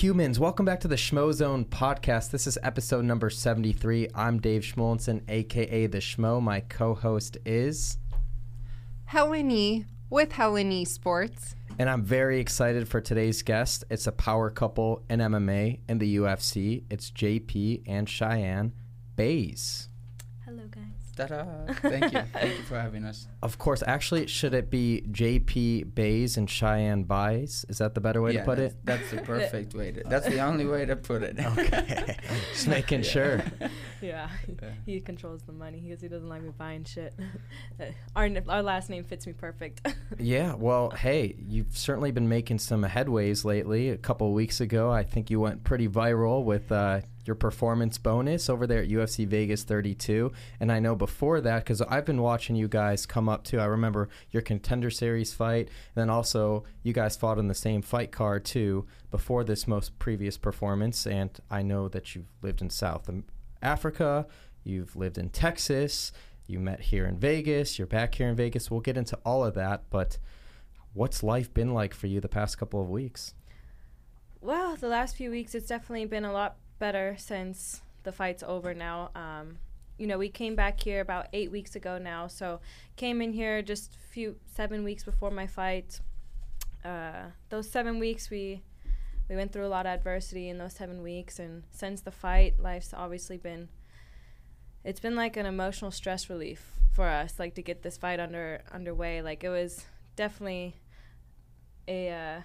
Humans. Welcome back to the Schmozone podcast. This is episode number 73. I'm Dave Schmulenson, aka The Schmo. My co host is. Helen E. with Helen E. Sports. And I'm very excited for today's guest. It's a power couple in MMA and the UFC. It's JP and Cheyanne Buys. Hello, guys. Ta-da. Thank you. Thank you for having us. Of course, actually, should it be JP Buys and Cheyanne Buys? Is that the better way yeah, to put that's, it? That's the perfect way to. That's the only way to put it. Okay. Just making sure. Yeah, he controls the money because he doesn't like me buying shit. our our last name fits me perfect. Yeah, well, hey, you've certainly been making some headways lately. A couple of weeks ago, I think you went pretty viral with uh, your performance bonus over there at UFC Vegas 32. And I know before that, because I've been watching you guys come up too. I remember your contender series fight, and then also you guys fought in the same fight card too before this most previous performance. And I know that you've lived in South Africa, you've lived in Texas, you met here in Vegas, you're back here in Vegas. We'll get into all of that, but what's life been like for you the past couple of weeks? well, the last few weeks, it's definitely been a lot better since the fight's over now. Um, you know, we came back here about eight weeks ago now, so came in here just a few seven weeks before my fight. Uh, those seven weeks, we we went through a lot of adversity in those seven weeks, and since the fight, life's obviously been it's been like an emotional stress relief for us, like to get this fight under underway. Like it was definitely a uh,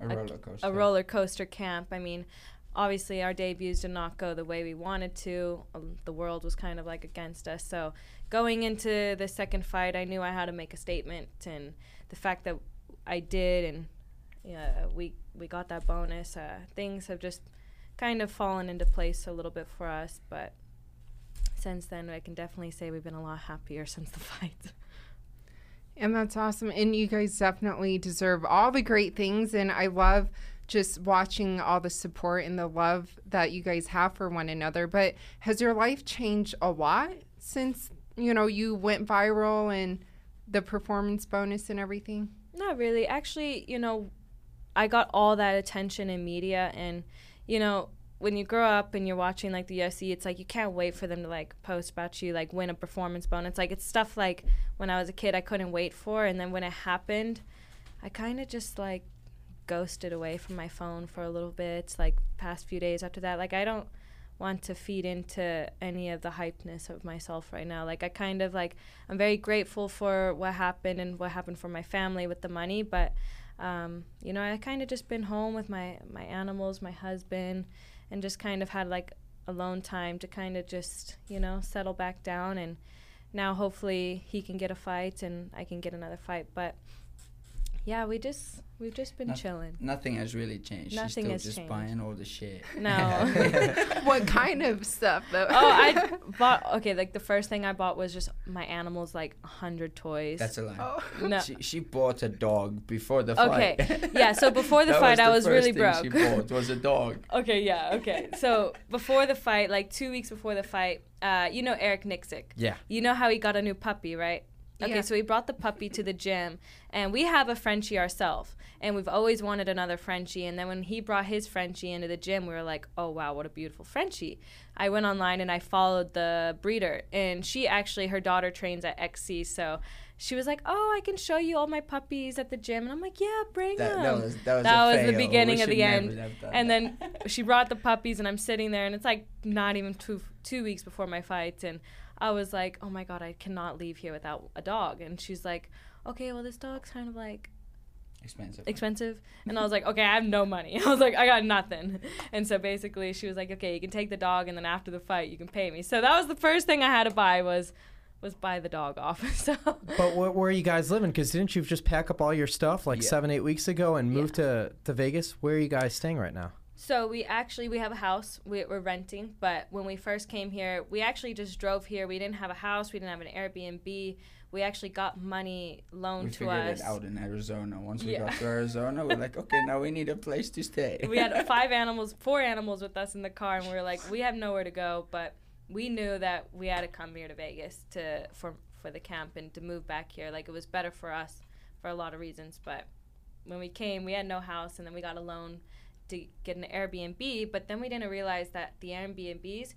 A roller coaster. a roller coaster camp. I mean, obviously our debuts did not go the way we wanted to. Um, the world was kind of like against us. So going into the second fight, I knew I had to make a statement, and the fact that I did, and yeah, we we got that bonus. Uh, things have just kind of fallen into place a little bit for us, but since then, I can definitely say we've been a lot happier since the fight. And that's awesome. And you guys definitely deserve all the great things. And I love just watching all the support and the love that you guys have for one another. But has your life changed a lot since, you know, you went viral and the performance bonus and everything? Not really. Actually, you know, I got all that attention in media, and you know, when you grow up and you're watching like the UFC, it's like you can't wait for them to like post about you, like win a performance bonus. Like it's stuff like when I was a kid, I couldn't wait for, and then when it happened, I kind of just like ghosted away from my phone for a little bit. Like past few days after that, like I don't want to feed into any of the hypeness of myself right now. Like I kind of like I'm very grateful for what happened and what happened for my family with the money, but um, you know, I kind of just been home with my my animals, my husband, and just kind of had like alone time to kind of just you know settle back down and now hopefully he can get a fight and I can get another fight. But yeah, we just we've just been Noth- chilling. Nothing has really changed. Nothing She's still has just changed. buying all the shit. No. what kind of stuff, though? oh, I bought okay. Like the first thing I bought was just my animals, like a hundred toys. That's a lie. Oh. no. She, she bought a dog before the fight. Okay. Yeah, so before the That fight, I the was first really thing She bought was a dog. Okay, yeah, okay. So before the fight, like two weeks before the fight, uh, you know Eric Nicksick. Yeah. You know how he got a new puppy, right? Okay, Yeah. so he brought the puppy to the gym, and we have a Frenchie ourselves, and we've always wanted another Frenchie. And then when he brought his Frenchie into the gym, we were like, "Oh wow, what a beautiful Frenchie!" I went online and I followed the breeder, and she actually her daughter trains at XC, so she was like, "Oh, I can show you all my puppies at the gym," and I'm like, "Yeah, bring That, them." that was that was, That a was the beginning of the end. and that. then she brought the puppies and i'm sitting there and it's like not even two two weeks before my fight and I was like, oh my god, I cannot leave here without a dog. And she's like, okay, well this dog's kind of like Expensive. expensive. And I was like, okay, I have no money. I was like, I got nothing. And so basically, she was like, okay, you can take the dog, and then after the fight, you can pay me. So that was the first thing I had to buy was was buy the dog off. so But where, where are you guys living? Because didn't you just pack up all your stuff like Yeah. seven, eight weeks ago and move to, to Vegas? Where are you guys staying right now? So we actually we have a house we, we're renting, but when we first came here, we actually just drove here. We didn't have a house, we didn't have an Airbnb. We actually got money loaned we to figured us. it out in Arizona. Once we Yeah. got to Arizona, we're like, okay, now we need a place to stay. we had five animals, four animals with us in the car, and we were like, we have nowhere to go, but we knew that we had to come here to Vegas to for for the camp and to move back here. Like it was better for us for a lot of reasons, but when we came, we had no house, and then we got a loan to get an Airbnb. But then we didn't realize that the Airbnbs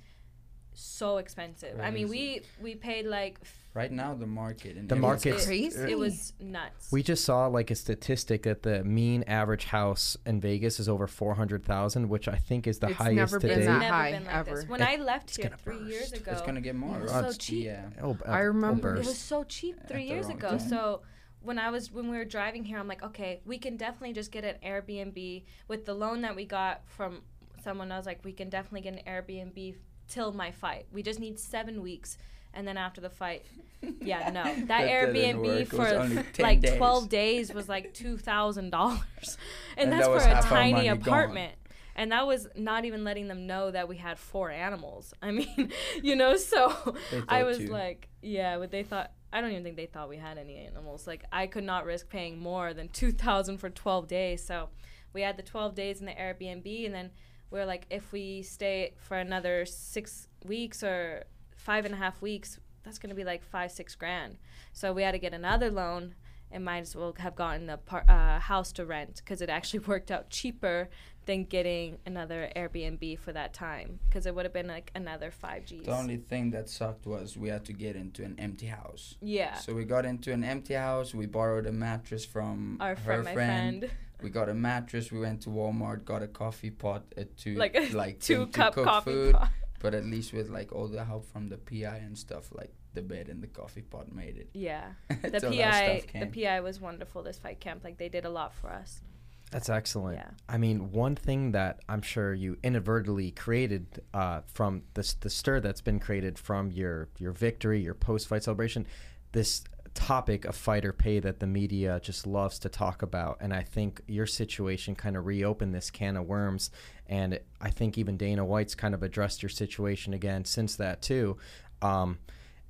so expensive. I mean, we we paid like f- right now, the market in The Vegas- market's- it, Crazy. it was nuts. We just saw like a statistic that the mean average house in Vegas is over 400,000, which I think is the It's highest never been today. it's that never high, been like ever. this. When It- I left here gonna three years ago, It's gonna get more. it was so cheap. Yeah. It'll- I it'll remember. It was so cheap three years ago. time. So when I was when we were driving here, I'm like, okay, we can definitely just get an Airbnb with the loan that we got from someone. I was like, we can definitely get an Airbnb till my fight. We just need seven weeks. And then after the fight, yeah, no, that, That Airbnb work. It was for like days. twelve days was like two thousand dollars, and, And that's that for a tiny money gone. apartment. And that was not even letting them know that we had four animals. I mean, you know, so I was you- like, yeah, but they thought I don't even think they thought we had any animals. Like I could not risk paying more than two thousand for twelve days. So we had the twelve days in the Airbnb, and then we are like, if we stay for another six weeks or five and a half weeks, that's gonna be like five six grand. So we had to get another loan. And might as well have gotten a par- uh, house to rent because it actually worked out cheaper than getting another Airbnb for that time because it would have been like another five G's. The only thing that sucked was we had to get into an empty house. yeah, So we got into an empty house. We borrowed a mattress from our her friend, my friend. We got a mattress. We went to Walmart, got a coffee pot, a two like a like two cup coffee food. pot. But at least with like all the help from the PI and stuff, like the bed and the coffee pot made it. Yeah, the PI the. PI was wonderful this fight camp. Like they did a lot for us. That's excellent. Yeah. I mean, one thing that I'm sure you inadvertently created uh, from the, the stir that's been created from your your victory, your post fight celebration, this topic of fighter pay that the media just loves to talk about, and I think your situation kind of reopened this can of worms, and I think even Dana White's kind of addressed your situation again since that too. Um,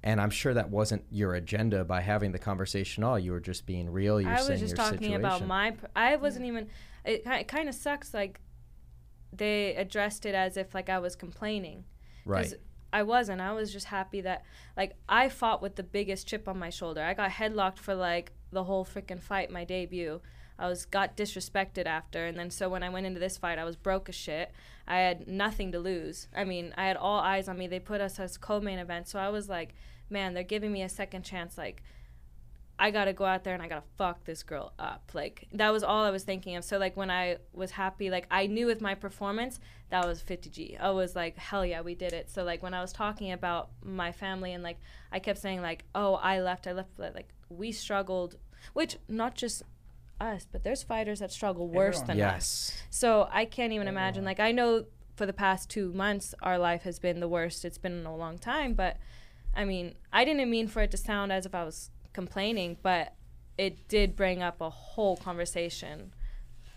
and I'm sure that wasn't your agenda by having the conversation. All you were just being real. You're I was just talking situation. about my. I wasn't even. It, it kind of sucks. Like they addressed it as if like I was complaining. right. I wasn't. I was just happy that like I fought with the biggest chip on my shoulder. I got headlocked for like the whole freaking fight, my debut. I was got disrespected after, and then so when I went into this fight, I was broke as shit. I had nothing to lose. I mean, I had all eyes on me. They put us as co-main event, so I was like, man, they're giving me a second chance. Like, I gotta go out there and I gotta fuck this girl up. Like that was all I was thinking of. So like when I was happy, like I knew with my performance that was 50G. I was like, hell yeah, we did it. So like when I was talking about my family and like I kept saying like, oh, I left, I left. Like we struggled, which not just us, but there's fighters that struggle worse Everyone. than us. So I can't even imagine. Like I know for the past two months, our life has been the worst. It's been in a long time, but I mean, I didn't mean for it to sound as if I was complaining, but it did bring up a whole conversation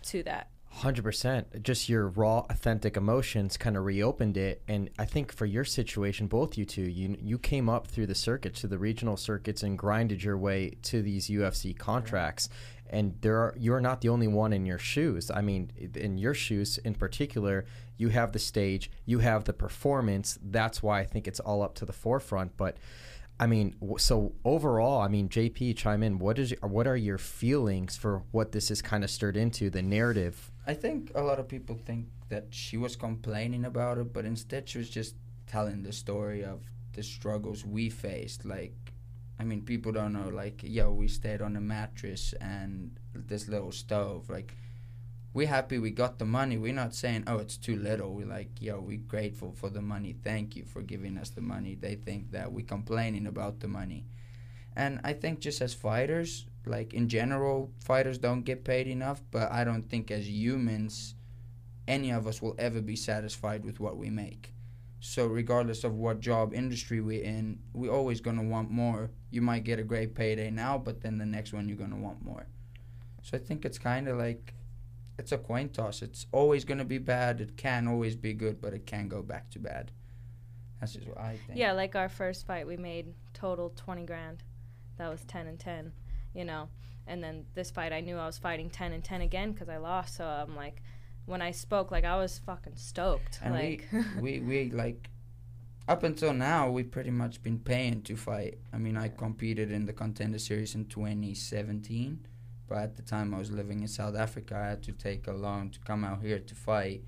to that. Hundred percent. Just your raw, authentic emotions kind of reopened it, and I think for your situation, both you two, you you came up through the circuits, to the regional circuits, and grinded your way to these UFC contracts. And there are you're not the only one in your shoes. I mean, in your shoes in particular, you have the stage, you have the performance. That's why I think it's all up to the forefront. But I mean, so overall, I mean, JP, chime in. What is what are your feelings for what this has kind of stirred into the narrative I think a lot of people think that she was complaining about it, but instead she was just telling the story of the struggles we faced. Like, I mean, people don't know, like, yo, we stayed on a mattress and this little stove. Like, we're happy we got the money. We're not saying, oh, it's too little. We're like, yo, we're grateful for the money. Thank you for giving us the money. They think that we're complaining about the money. And I think just as fighters, like in general, fighters don't get paid enough, but I don't think as humans, any of us will ever be satisfied with what we make. So regardless of what job industry we're in, we're always gonna want more. You might get a great payday now, but then the next one you're gonna want more. So I think it's kind of like it's a coin toss. It's always gonna be bad. It can always be good, but it can go back to bad. That's just what I think. Yeah, like our first fight, we made total twenty grand. That was ten and ten, you know. And then this fight, I knew I was fighting ten and ten again because I lost. So I'm like, when I spoke, like I was fucking stoked. And like, we, we we like up until now we've pretty much been paying to fight. I mean, I competed in the contender series in 2017, but at the time I was living in South Africa. I had to take a loan to come out here to fight,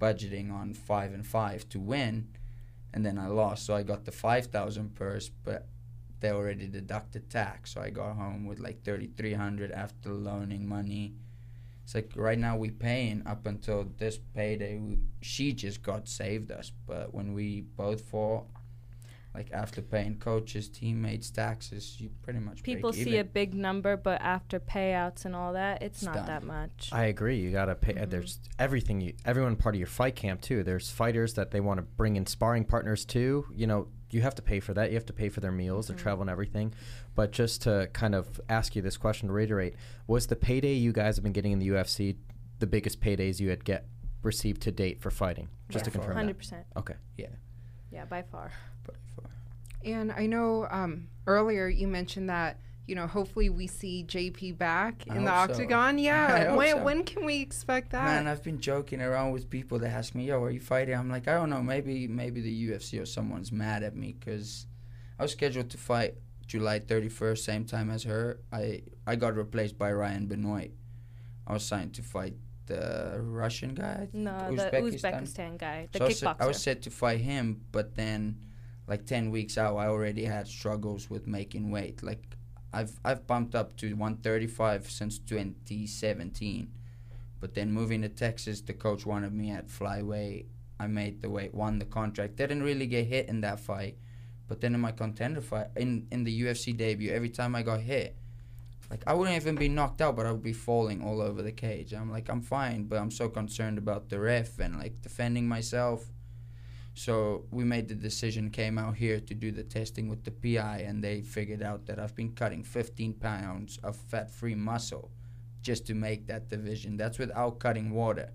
budgeting on five and five to win, and then I lost. So I got the five thousand purse, but they already deducted tax. So I got home with like thirty three hundred after loaning money. It's like right now we paying up until this payday. We, she just got saved us, but when we both fought, like after paying coaches, teammates, taxes, you pretty much break people see even. a big number, but after payouts and all that, it's, It's not done. that much. I agree. You gotta pay. uh Mhm. There's everything. You everyone part of your fight camp too. There's fighters that they want to bring in sparring partners too. You know, you have to pay for that. You have to pay for their meals, their Mhm. travel, and everything. But just to kind of ask you this question to reiterate, was the payday you guys have been getting in the UFC the biggest paydays you had get received to date for fighting? Just By to confirm hundred percent. Okay. Yeah. Yeah, by far. By far. And I know um, earlier you mentioned that you know hopefully we see JP back I in the hope so. octagon. Yeah, when so. when can we expect that? Man, I've been joking around with people that ask me, "Yo, are you fighting?" I'm like, I don't know. Maybe maybe the UFC or someone's mad at me because I was scheduled to fight July 31st, same time as her. I I got replaced by Ryan Benoit. I was signed to fight the Russian guy. I think, No, the Uzbekistan guy, the so I was, kickboxer. set, I was set to fight him, but then, like ten weeks out, I already had struggles with making weight. Like, I've I've bumped up to 135 since 2017, but then moving to Texas, the coach wanted me at flyweight. I made the weight, won the contract. Didn't really get hit in that fight, but then in my contender fight, in in the UFC debut, every time I got hit. Like I wouldn't even be knocked out, but I would be falling all over the cage. I'm like, I'm fine, but I'm so concerned about the ref and like defending myself. So we made the decision, came out here to do the testing with the PI, and they figured out that I've been cutting 15 pounds of fat-free muscle just to make that division. That's without cutting water.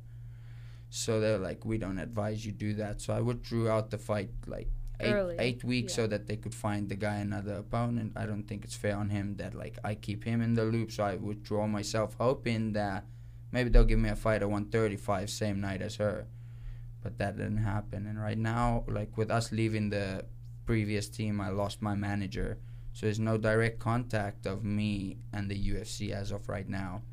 So they're like, we don't advise you do that. So I withdrew out the fight like eight, Early, eight weeks yeah. so that they could find the guy another opponent. I don't think it's fair on him that like I keep him in the loop. So I withdraw myself, hoping that maybe they'll give me a fight at 135 same night as her. But that didn't happen. And right now, like with us leaving the previous team, I lost my manager. So there's no direct contact of me and the UFC as of right now.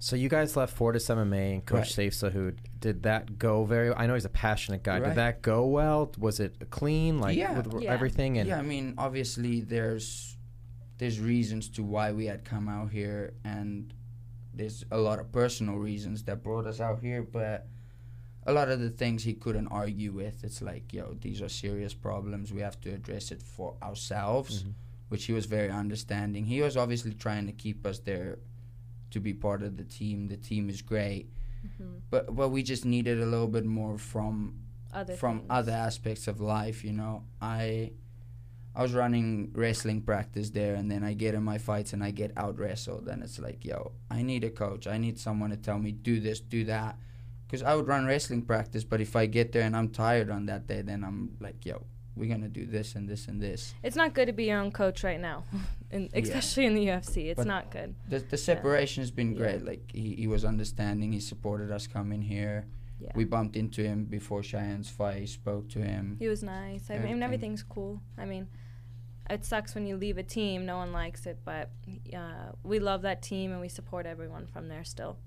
So you guys left Fortis MMA and Coach Right. Sayif Saud. Did that go very? I know he's a passionate guy. Right. Did that go well? Was it clean? Like Yeah. with Yeah. everything? And yeah, I mean, obviously there's there's reasons to why we had come out here, and there's a lot of personal reasons that brought us out here. But a lot of the things he couldn't argue with. It's like, yo, these are serious problems. We have to address it for ourselves, Mhm. which he was very understanding. He was obviously trying to keep us there to be part of the team. The team is great, Mhm. but but we just needed a little bit more from Other from things. other aspects of life you know i i was running wrestling practice there and then i get in my fights and i get out wrestled and it's like yo i need a coach i need someone to tell me do this do that because i would run wrestling practice but if i get there and i'm tired on that day then i'm like yo we're gonna do this and this and this It's not good to be your own coach right now, in, especially in the UFC. It's But- not good. the, the separation has been Yeah. great like he, he was understanding he supported us coming here Yeah. we bumped into him before cheyenne's fight He spoke to him He was nice. I mean, everything's cool. I mean, it sucks when you leave a team. No one likes it, but uh, we love that team and we support everyone from there still.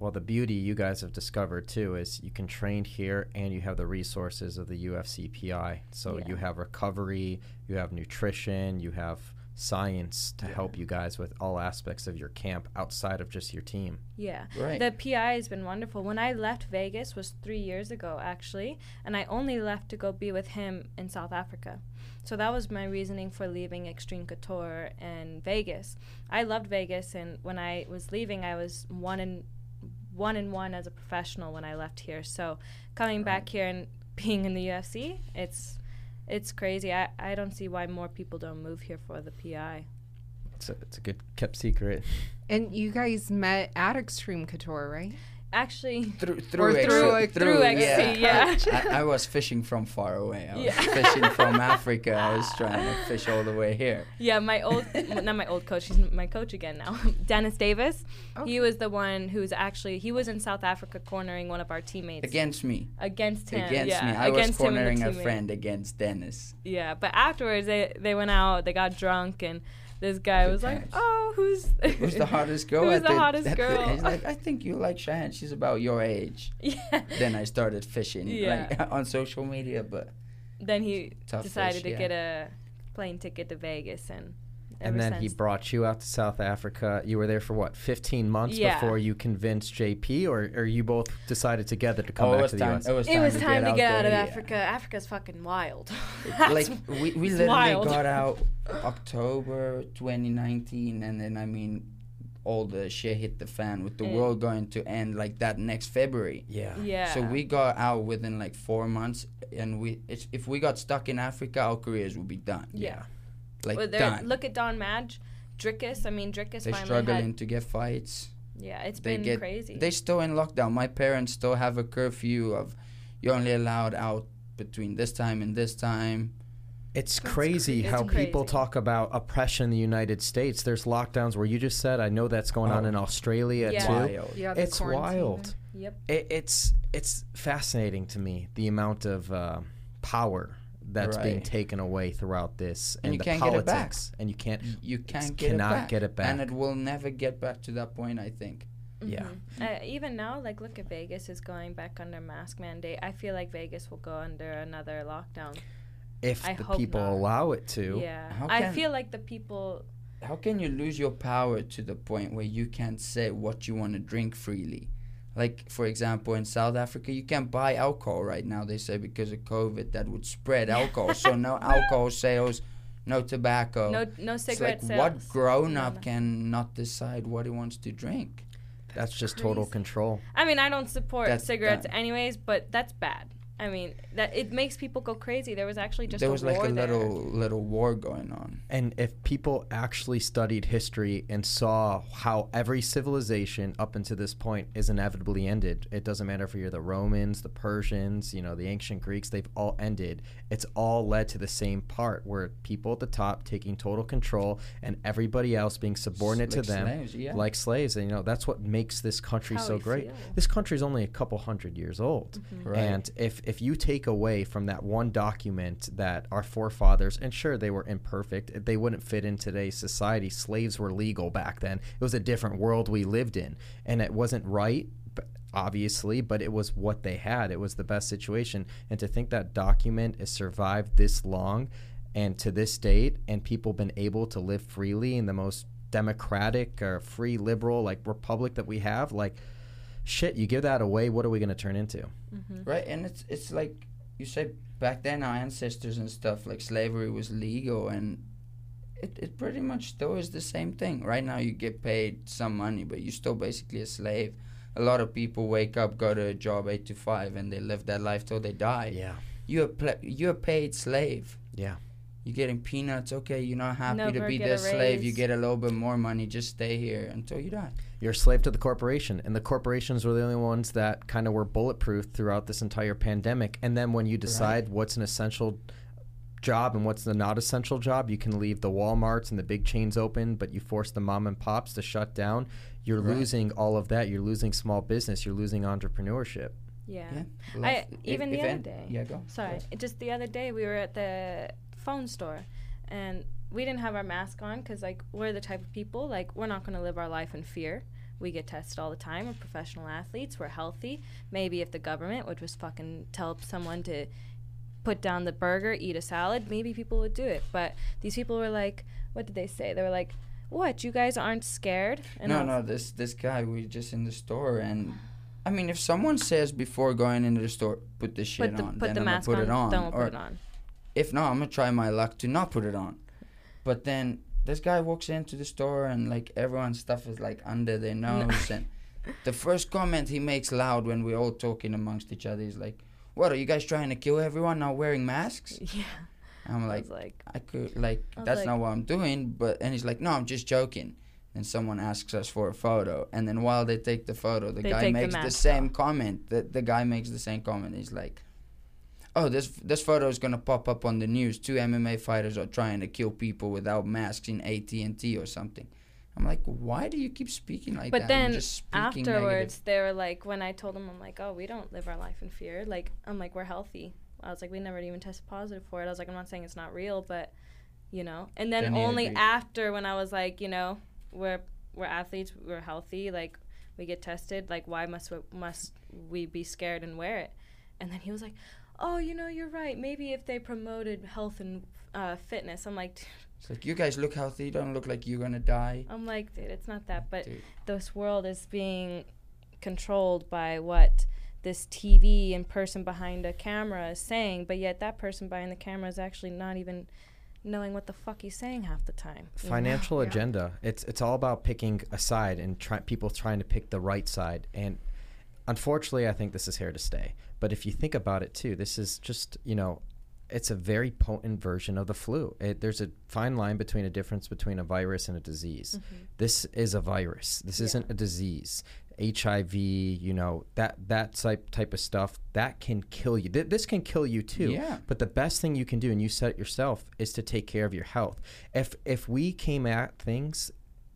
Well, the beauty you guys have discovered too is you can train here and you have the resources of the UFC PI. So Yeah. you have recovery, you have nutrition, you have science to help you guys with all aspects of your camp outside of just your team. Yeah. Right. The PI has been wonderful. When I left Vegas was 3 years ago actually, and I only left to go be with him in South Africa. So that was my reasoning for leaving Xtreme Couture and Vegas. I loved Vegas and when I was leaving I was one in one in one as a professional when I left here. So coming back here and being in the UFC, it's it's crazy. I, I don't see why more people don't move here for the PI. It's a, it's a good kept secret. And you guys met at Xtreme Couture, right? Actually, through Or through through- X- through XC, yeah. I, I was fishing from far away. I was Yeah. fishing from Africa. I was trying to fish all the way here. Yeah, my old, not my old coach, he's my coach again now. Dennis Davis. Okay. He was the one who's actually, he was in South Africa cornering one of our teammates. Against me. Against him. Against yeah, me. I was against him and the cornering a teammate. friend against Dennis. Yeah, but afterwards they, they went out, they got drunk, and this guy was like, oh, who's. Who's the hottest girl? Who's at the hottest girl? he's like, I think you like Cheyanne. She's about your age. yeah. Then I started fishing Yeah. like on social media, but Then he decided fish, to yeah. get a plane ticket to Vegas, and And ever then he brought you out to South Africa. You were there for what, 15 months Yeah. before you convinced JP, or, or you both decided together to come oh, back to the time. US? It was It time was to time get to get out of there, yeah. Africa. Africa's fucking wild. like we, we literally wild. got out October 2019 and then I mean all the shit hit the fan with the Yeah. world going to end like that next February. yeah. Yeah. So we got out within like 4 months and we it's, if we got stuck in Africa our careers would be done. Yeah. Like Well, done. look at Don Madge, Dricus. I mean, Dricus They're finally struggling had. to get fights. Yeah, it's They been get crazy. They still in lockdown. My parents still have a curfew of you're only allowed out between this time and this time. It's That's crazy cra- how it's people crazy. talk about oppression in the United States. There's lockdowns where you just said, I know that's going on Oh. in Australia Yeah. too. Wild. Yeah, It's wild. yep. It, it's it's fascinating to me the amount of uh, power that's being taken away throughout this And and, you the can't get it back. politics, and you can't. You can't get cannot it back. get it back. And it will never get back to that point, I think. Yeah. Uh, even now, like, look at Vegas is going back under mask mandate. I feel like Vegas will go under another lockdown. If I the people not. allow it to. Yeah. How I feel like the people. How can you lose your power to the point where you can't say what you want to drink freely? Like, for example, in South Africa, you can't buy alcohol right now. They say because of COVID that would spread alcohol. so no alcohol sales, no tobacco. No, no it's cigarette like sales. what grown up no. can not decide what he wants to drink? That's just total control. I mean, I don't support That's cigarettes done. anyways, but that's bad. I mean, that it makes people go crazy. There was actually just there a was like war a there. little little war going on. And if people actually studied history and saw how every civilization up until this point is inevitably ended, it doesn't matter if you're the Romans, the Persians, you know, the ancient Greeks, they've all ended. It's all led to the same part where people at the top taking total control and everybody else being subordinate Like to them slaves, yeah. like slaves. And, you know, that's what makes this country How so great. feel. This country's only a couple hundred years old. Mm-hmm. Right. And if if you take away from that one document that our forefathers, and sure they were imperfect, they wouldn't fit in today's society. Slaves were legal back then. It was a different world we lived in, and it wasn't right. Obviously, but it was what they had. It was the best situation. And to think that document has survived this long, and to this date, and people been able to live freely in the most democratic or free liberal like republic that we have, like shit, you give that away, what are we going to turn into? Mm-hmm. Right, and it's it's like you said back then, our ancestors and stuff like slavery was legal, and it, it pretty much still is the same thing. Right now, you get paid some money, but you're still basically a slave. A lot of people wake up, go to a job eight to five, and they live that life till they die. Yeah. You're a you're a paid slave. Yeah. You're getting peanuts. Okay, you're not happy to be get their slave. You get a little bit more money. Just stay here until you die. You're a slave to the corporation, and the corporations were the only ones that kind of were bulletproof throughout this entire pandemic. And then when you decide what's an essential job and what's the not essential job, you can leave the WalMarts and the big chains open, but you force the mom and pops to shut down. You're Right. losing all of that. You're losing small business. You're losing entrepreneurship. Yeah. Yeah. I, Love- if- even if the other an- day. Yeah, go. Sorry, Go. just the other day we were at the phone store, and we didn't have our mask on because like we're the type of people like we're not gonna live our life in fear. We get tested all the time. We're professional athletes. We're healthy. Maybe if the government would just fucking tell someone to put down the burger, eat a salad, maybe people would do it. But these people were like, what did they say? They were like, "What? You guys aren't scared?" And no, no, this this guy we just in the store and. I mean, if someone says before going into the store, put this shit Put the on, put then the I'm mask put on. it on. Then we'll or put it on. If not, I'm gonna try my luck to not put it on. But then this guy walks into the store and like everyone's stuff is like under their nose and the first comment he makes loud when we're all talking amongst each other is like, "What are you guys trying to kill everyone now wearing masks?" Yeah. I'm like, was like, I could like I that's like- not what I'm doing, but and he's like, "No, I'm just joking." And someone asks us for a photo, and then while they take the photo, the guy take the makes the, same off. comment. The the guy makes the same comment. He's like, "Oh, this this photo is gonna pop up on the news. Two MMA fighters are trying to kill people without masks in AT and T or something." I'm like, "Why do you keep speaking like but that? You're then just speaking afterwards, negative." they were like, when I told them, I'm like, oh, we don't live our life in fear. Like, I'm like, we're healthy. I was like, we never even tested positive for it. I was like, I'm not saying it's not real, but you know. And then Then only after when I was like, you know, we're we're athletes, we're healthy, like we get tested. Like, why must we, must we be scared and wear it? And then he was like, oh, you know, you're right. Maybe if they promoted health and uh, fitness, I'm like, It's like you guys look healthy. You don't look like you're gonna die. I'm like, dude, it's not that. But Dude. this world is being controlled by what this TV and person behind a camera is saying, but yet that person behind the camera is actually not even knowing what the fuck he's saying half the time. you know? financial Yeah. agenda. It's it's all about picking a side and try, people trying to pick the right side. And unfortunately, I think this is here to stay. But if you think about it too, this is just you know, it's a very potent version of the flu. It, there's a fine line between a difference between a virus and a disease. This is a virus. This Mm-hmm. Yeah. isn't a disease. HIV, you know that that type type of stuff that can kill you. Th- this can kill you too. Yeah. But the best thing you can do, and you said it yourself, is to take care of your health. If if we came at things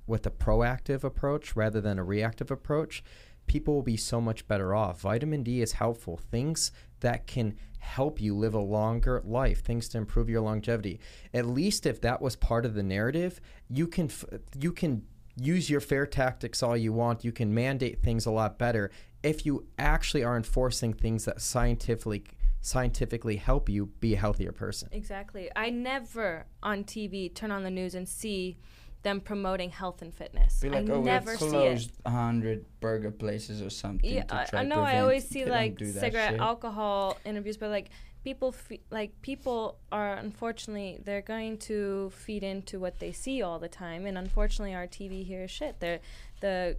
with a proactive approach rather than a reactive approach, people will be so much better off. Vitamin D is helpful. Things that can help you live a longer life, things to improve your longevity. At least if that was part of the narrative, you can you can use your fair tactics all you want. You can mandate things a lot better if you actually are enforcing things that scientifically scientifically help you be a healthier person. Exactly. I never on TV turn on the news and see them promoting health and fitness. Be like, I oh, never we see it. closed a hundred burger places or something. Yeah, to I, try I to know. I always see they like cigarette, alcohol interviews, but like people, fe- like people are unfortunately they're going to feed into what they see all the time, and unfortunately our TV here is shit. They're the.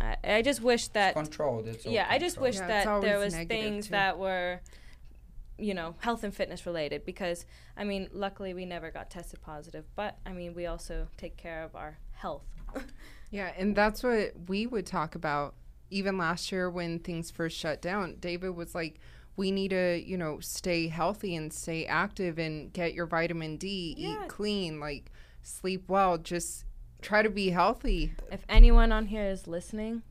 I, I just wish that. controlled. It's all Yeah, I just wish Yeah, that there was things too. that were, you know, health and fitness related. Because I mean, luckily we never got tested positive, but I mean, we also take care of our health. Yeah, and that's what we would talk about even last year when things first shut down. David was like, we need to, you know, stay healthy and stay active and get your vitamin D, Yeah. eat clean, like sleep well, just try to be healthy. If anyone on here is listening,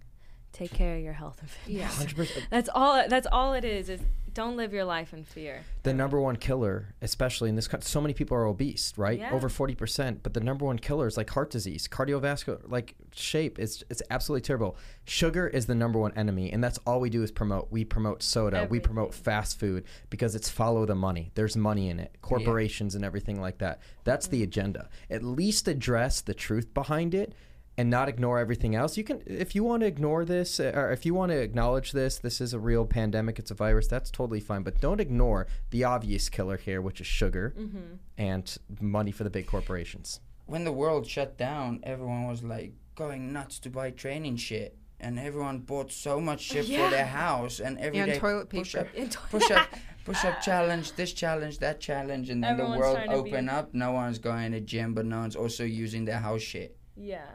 take care of your health and fitness. Yeah. 100%. That's all. That's all it is. Is don't live your life in fear. the number one killer, especially in this country, so many people are obese, right? Yeah. Over 40%. But the number one killer is like heart disease, cardiovascular, like shape. It's, it's absolutely terrible. Sugar is the number one enemy. And that's all we do is promote. We promote soda, we promote fast food because it's follow the money. There's money in it, corporations and everything like that. That's the agenda. At least address the truth behind it and not ignore everything else. You can, if you want to ignore this, uh, or if you want to acknowledge this, this is a real pandemic, it's a virus, that's totally fine. But don't ignore the obvious killer here, which is sugar and money for the big corporations. when the world shut down, everyone was like going nuts to buy training shit, and everyone bought so much shit Yeah. for their house, and every And day toilet push paper. up, push up, push up challenge, this challenge, that challenge, and then Everyone's the world trying be- open up. No one's going to gym, but no one's also using their house shit. Yeah,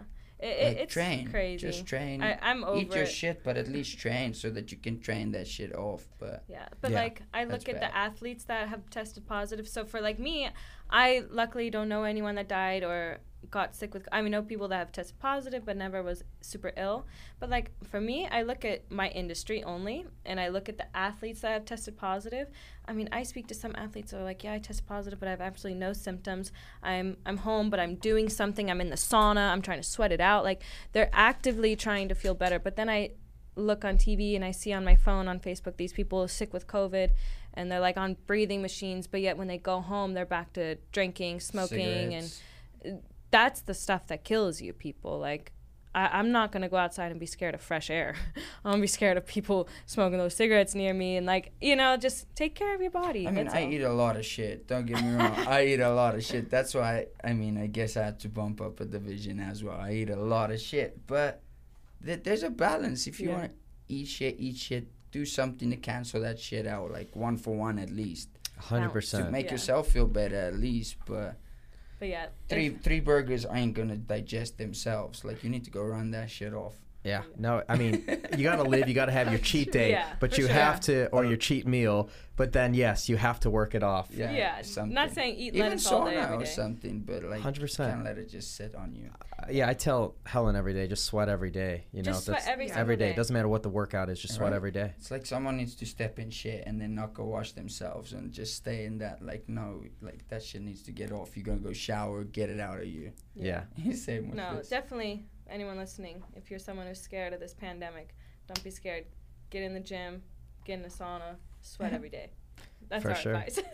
it, Like, it's train, crazy. just train. I, I'm over Eat your it. shit, but at least train so that you can train that shit off. But Yeah, but Yeah, like I look at bad. the athletes that have tested positive. So for like me, I luckily don't know anyone that died or got sick with. I mean, know people that have tested positive but never was super ill. But like for me, I look at my industry only, and I look at the athletes that have tested positive. I mean, I speak to some athletes that are like, yeah, I tested positive, but I have absolutely no symptoms. I'm I'm home, but I'm doing something. I'm in the sauna. I'm trying to sweat it out. Like they're actively trying to feel better. But then I look on TV and I see on my phone on Facebook these people sick with COVID and they're like on breathing machines, but yet when they go home, they're back to drinking, smoking, Cigarettes. and that's the stuff that kills you, people. Like, I, I'm not gonna go outside and be scared of fresh air. I'm gonna be scared of people smoking those cigarettes near me, and like, you know, just take care of your body. I mean, I all. eat a lot of shit. Don't get me wrong. I eat a lot of shit. That's why, I mean, I guess I have to bump up a division as well. I eat a lot of shit. But th- there's a balance. If you Yeah. want to eat shit, eat shit, do something to cancel that shit out. Like one for one at least. Hundred percent. To make Yeah. yourself feel better at least. But But yeah, three three burgers ain't going to digest themselves. Like, you need to go run that shit off. Yeah. No, I mean, you got to live. You got to have your cheat day, Yeah, but you sure. have to, or your cheat meal. But then, yes, you have to work it off. Yeah. yeah, something. not saying eat Even lettuce all day sauna or something, but like, 100%. can't let it just sit on you. Uh, yeah, I tell Helen every day, just sweat every day. You know, Just sweat that's every every single day. day. Doesn't matter what the workout is, just sweat Right. every day. It's like someone needs to step in shit and then not go wash themselves and just stay in that. Like, no, like that shit needs to get off. You're gonna go shower, get it out of you. Yeah. Same with No, this. definitely. Anyone listening, if you're someone who's scared of this pandemic, don't be scared. Get in the gym, get in a sauna, sweat every day. That's For our sure. advice.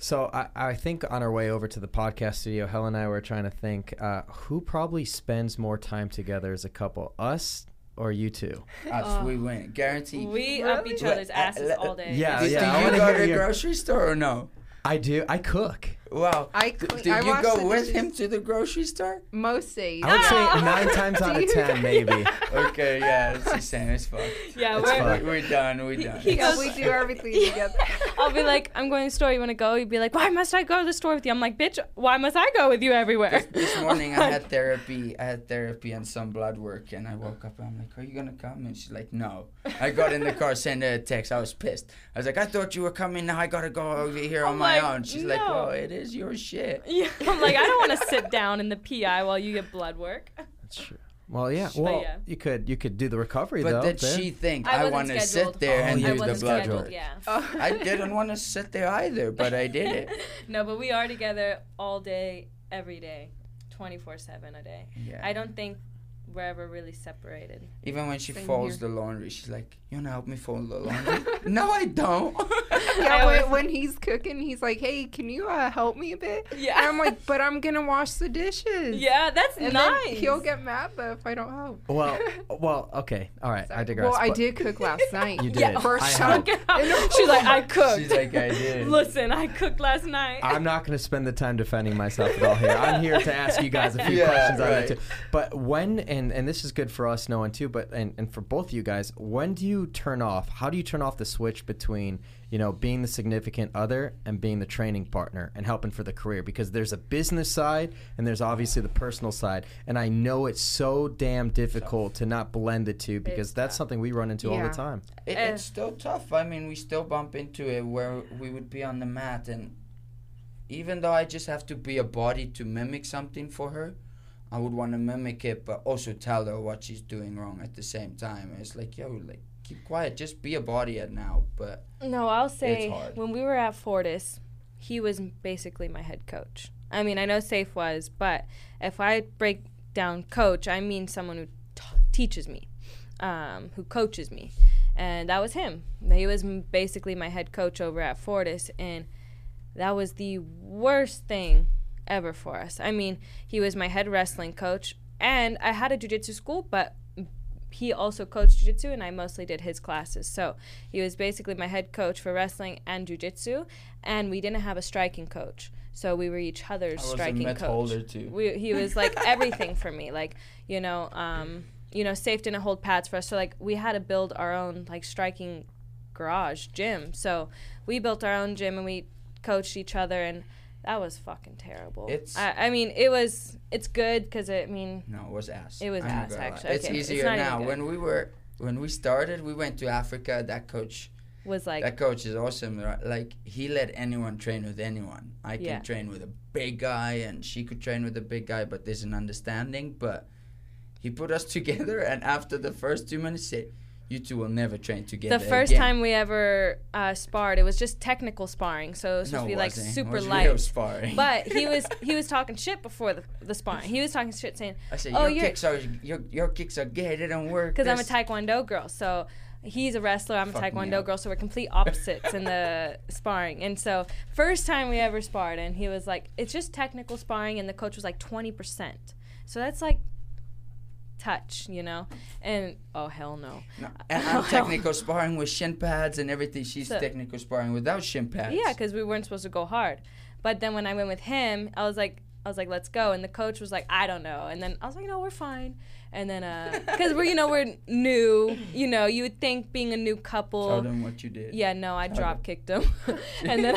So I, I think on our way over to the podcast studio, Helen and I were trying to think uh, who probably spends more time together as a couple, us or you two? Us, Oh. we win, guaranteed. we up each other's asses uh, all day. yeah, Do, yeah, do you go to the grocery store or no? I do. I cook. Wow. I Do, do I you wash go with dishes him to the grocery store? Mostly. I would say nine times out of ten, maybe. Okay, yeah, it's the same. as fuck. Yeah, It's we're, fine. We're, we're done. We're done. he Yeah, goes- we do everything together. I'll be like, I'm going to the store. You want to go? You'd be like, Why must I go to the store with you? I'm like, Bitch, why must I go with you everywhere? This morning I had therapy. I had therapy and some blood work, and I woke up. and I'm like, "Are you gonna come?" And she's like, "No." I got in the car, sent her a text. I was pissed. I was like, "I thought you were coming. Now I gotta go over here on I'm my own." She's like, "No." "Well, it is your shit." yeah, I'm like, I don't want to sit down in the PI while you get blood work. That's true. Well, yeah. Well, yeah. you could you could do the recovery But though. But did there. she think I I, want to sit there Oh, and do the blood work? yeah. Oh. I didn't want to sit there either, but I did it. No, but we are together all day, every day, 24 7 a day. Yeah. I don't think we're ever really separated. Even when she Same folds here. the laundry, she's like, "You wanna help me fold the laundry?" no, I don't. Yeah, always- when, when he's cooking, he's like, "Hey, can you uh, help me a bit?" Yeah. And I'm like, "But I'm gonna wash the dishes." Yeah, that's And nice. then he'll get mad though if I don't help. Well, well, okay, all right. I digress. Well, I did cook last night. You did. Yeah. First I time. helped. Look at how- She's like, I cooked. She's like, "I did." Listen, I cooked last night. I'm not going to spend the time defending myself at all here. I'm here to ask you guys a few Yeah, questions on right. it too. But when and and this is good for us knowing too. But and and for both of you guys, when do you turn off? How do you turn off the switch between you know being the significant other and being the training partner and helping for the career? Because there's a business side and there's obviously the personal side. And I know it's so damn difficult to not blend the two because It's that's tough. something we run into all the time. It, Eh. it's still tough. I mean, we still bump into it where we would be on the mat, and even though I just have to be a body to mimic something for her, I would want to mimic it, but also tell her what she's doing wrong at the same time. It's like, yo, like keep quiet, just be a body at now. But No, I'll say when we were at Fortis, he was basically my head coach. I mean, I know Sayif was, but if I break down coach, I mean someone who t- teaches me, um, who coaches me, and that was him. He was m- basically my head coach over at Fortis, and that was the worst thing ever for us. I mean, he was my head wrestling coach, and I had a jujitsu school, but he also coached jiu-jitsu and I mostly did his classes. So he was basically my head coach for wrestling and jiu-jitsu and we didn't have a striking coach. So we were each other's striking coach. We, he was like everything for me. Like, you know, um, you know, Sayif didn't hold pads for us. So like we had to build our own like striking garage gym. So we built our own gym and we coached each other and that was fucking terrible. It's- I, I mean, it was it's good because I mean No, it was ass. It was I'm ass, actually. It's Okay, it's easier not even now. When we were when we started, we went to Africa. That coach, was like that coach is awesome. right? Like he let anyone train with anyone. I can Yeah. train with a big guy, and she could train with a big guy, but there's an understanding. But he put us together, and after the first two minutes, said, "You two will never train together." the first again." time we ever uh, sparred, it was just technical sparring, so it was supposed no, to be like wasn't. Super was light. Sparring. But he was he was talking shit before the, the sparring. He was talking shit, saying I said, oh, "Your kicks are your your kicks are gay. They don't work." because I'm a taekwondo girl, so he's a wrestler. I'm Fuck a taekwondo girl, so we're complete opposites in the sparring. And so first time we ever sparred, and he was like, "It's just technical sparring," and the coach was like, "20 percent." So that's like touch, you know. And oh hell no. No, and I'm oh, technical sparring with shin pads and everything. She's So- technical sparring without shin pads. Yeah, because we weren't supposed to go hard. But then when I went with him, I was like, I was like, let's go. And the coach was like, I don't know. And then I was like, no, we're fine. And then, uh, because we're, you know, we're new, you know, you would think being a new couple. Tell them what you did. Yeah, no, I Tell drop kicked him. and then